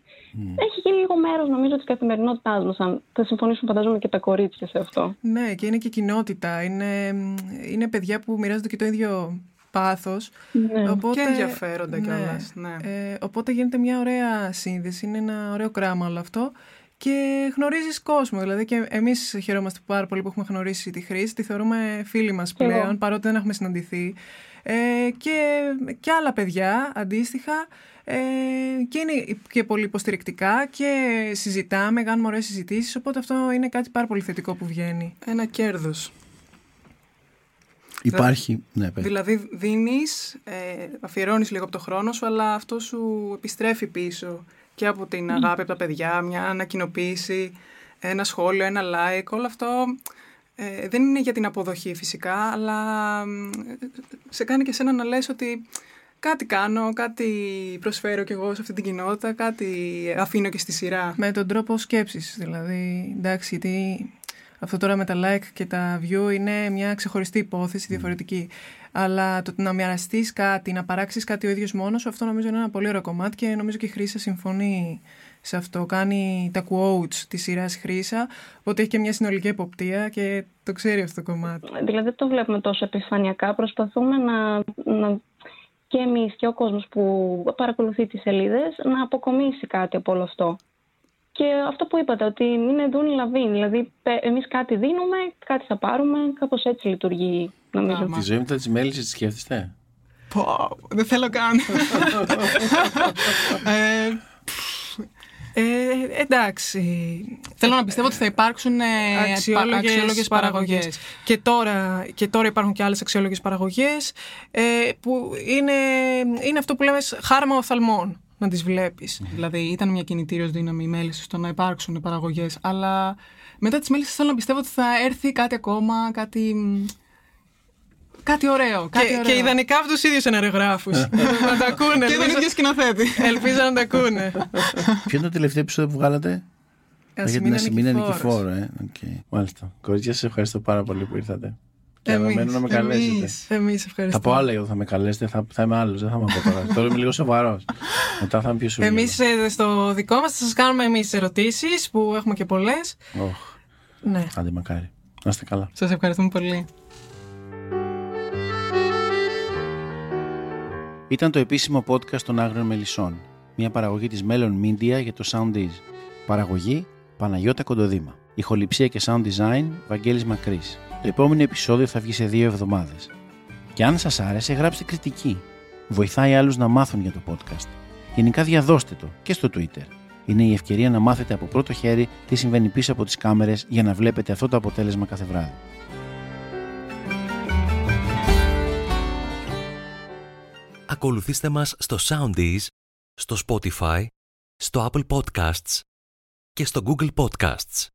Έχει γίνει λίγο μέρος, νομίζω, της καθημερινότητάς μας. Θα συμφωνήσουν, φαντάζομαι, και τα κορίτσια σε αυτό. Ναι, και είναι και κοινότητα. Είναι, είναι παιδιά που μοιράζονται και το ίδιο πάθος. Ναι. Οπότε, και ενδιαφέρονται ναι, κιόλας. Ναι. Ε, οπότε γίνεται μια ωραία σύνδεση, είναι ένα ωραίο κράμα όλο αυτό και γνωρίζεις κόσμο. Δηλαδή και εμείς χαιρόμαστε πάρα πολύ που έχουμε γνωρίσει τη χρήση, τη θεωρούμε φίλοι μας πλέον, παρότι δεν έχουμε συναντηθεί. Ε, και, και άλλα παιδιά αντίστοιχα ε, και είναι και πολύ υποστηρικτικά και συζητάμε, κάνουμε ωραίες συζητήσεις οπότε αυτό είναι κάτι πάρα πολύ θετικό που βγαίνει. Ένα κέρδος. Υπάρχει. Ναι, δηλαδή δίνεις, ε, αφιερώνεις λίγο από το χρόνο σου, αλλά αυτό σου επιστρέφει πίσω και από την αγάπη από τα παιδιά, μια ανακοινοποίηση, ένα σχόλιο, ένα like, όλο αυτό ε, δεν είναι για την αποδοχή φυσικά, αλλά σε κάνει και σένα να λες ότι κάτι κάνω, κάτι προσφέρω κι εγώ σε αυτή την κοινότητα, κάτι αφήνω και στη σειρά. Με τον τρόπο σκέψης, δηλαδή, εντάξει, γιατί αυτό τώρα με τα like και τα view είναι μια ξεχωριστή υπόθεση, διαφορετική. Αλλά το να μοιραστείς κάτι, να παράξεις κάτι ο ίδιος μόνος σου, αυτό νομίζω είναι ένα πολύ ωραίο κομμάτι και νομίζω και η Χρήσα συμφωνεί σε αυτό. Κάνει τα quotes της σειράς Χρήσα, οπότε έχει και μια συνολική εποπτεία και το ξέρει αυτό το κομμάτι. Δηλαδή δεν το βλέπουμε τόσο επιφανειακά. Προσπαθούμε να, να και εμείς και ο κόσμος που παρακολουθεί τις σελίδες να αποκομίσει κάτι από όλο αυτό. Και αυτό που είπατε, ότι είναι δούνι λαβίν. Δηλαδή, εμείς κάτι δίνουμε, κάτι θα πάρουμε. Κάπως έτσι λειτουργεί, νομίζω. Τη ζωή μετά της μέλισσε, τη σκέφτεστε; Πω, δεν θέλω καν. ε, ε, εντάξει. Θέλω να πιστεύω ότι θα υπάρξουν ε, αξιόλογες, αξιόλογες παραγωγές. Και τώρα, και τώρα υπάρχουν και άλλες αξιόλογες παραγωγές ε, που είναι, είναι αυτό που λέμε χάρμα οφθαλμών να τις βλέπεις. Δηλαδή ήταν μια κινητήριος δύναμη η μέληση στο να υπάρξουν παραγωγές, αλλά μετά τις μέλησες θέλω να πιστεύω ότι θα έρθει κάτι ακόμα, κάτι... Κάτι ωραίο. Κάτι και, ωραίο. και ιδανικά από τους ίδιους ενεργογράφους. να τα ακούνε. Και τον ίδιο σκηνοθέτη. Ελπίζω να τα ακούνε. Ποιο είναι το τελευταίο επεισόδιο που βγάλατε, Για την Ασημίνα Νικηφόρο. Ε. Okay. Μάλιστα. Κορίτσια, σα ευχαριστώ πάρα πολύ που ήρθατε. Και αναμένω να με καλέσετε. Εμείς ευχαριστούμε. Θα πω άλλα εγώ θα με καλέσετε, θα, θα είμαι άλλος. Δεν θα είμαι από τώρα. τώρα είμαι λίγο σοβαρός. Μετά θα είμαι πιο σοβαρός. Εμείς ε, στο δικό μας θα σας κάνουμε εμείς ερωτήσεις που έχουμε και πολλές. Oh. Ναι. Άντε μακάρι. Να είστε καλά. Σας ευχαριστούμε πολύ. Ήταν το επίσημο podcast των Άγριων Μελισσών. μια παραγωγή της Melon Media για το Soundies. Παραγωγή Παναγιώτα Κοντοδήμα. Ηχοληψία και sound design Βαγγέλης Μακρύς. Το επόμενο επεισόδιο θα βγει σε δύο εβδομάδες. Και αν σας άρεσε γράψτε κριτική. Βοηθάει άλλους να μάθουν για το podcast. Γενικά διαδώστε το και στο Twitter. Είναι η ευκαιρία να μάθετε από πρώτο χέρι τι συμβαίνει πίσω από τις κάμερες για να βλέπετε αυτό το αποτέλεσμα κάθε βράδυ. Ακολουθήστε μας στο Soundees, στο Spotify, στο Apple Podcasts και στο Google Podcasts.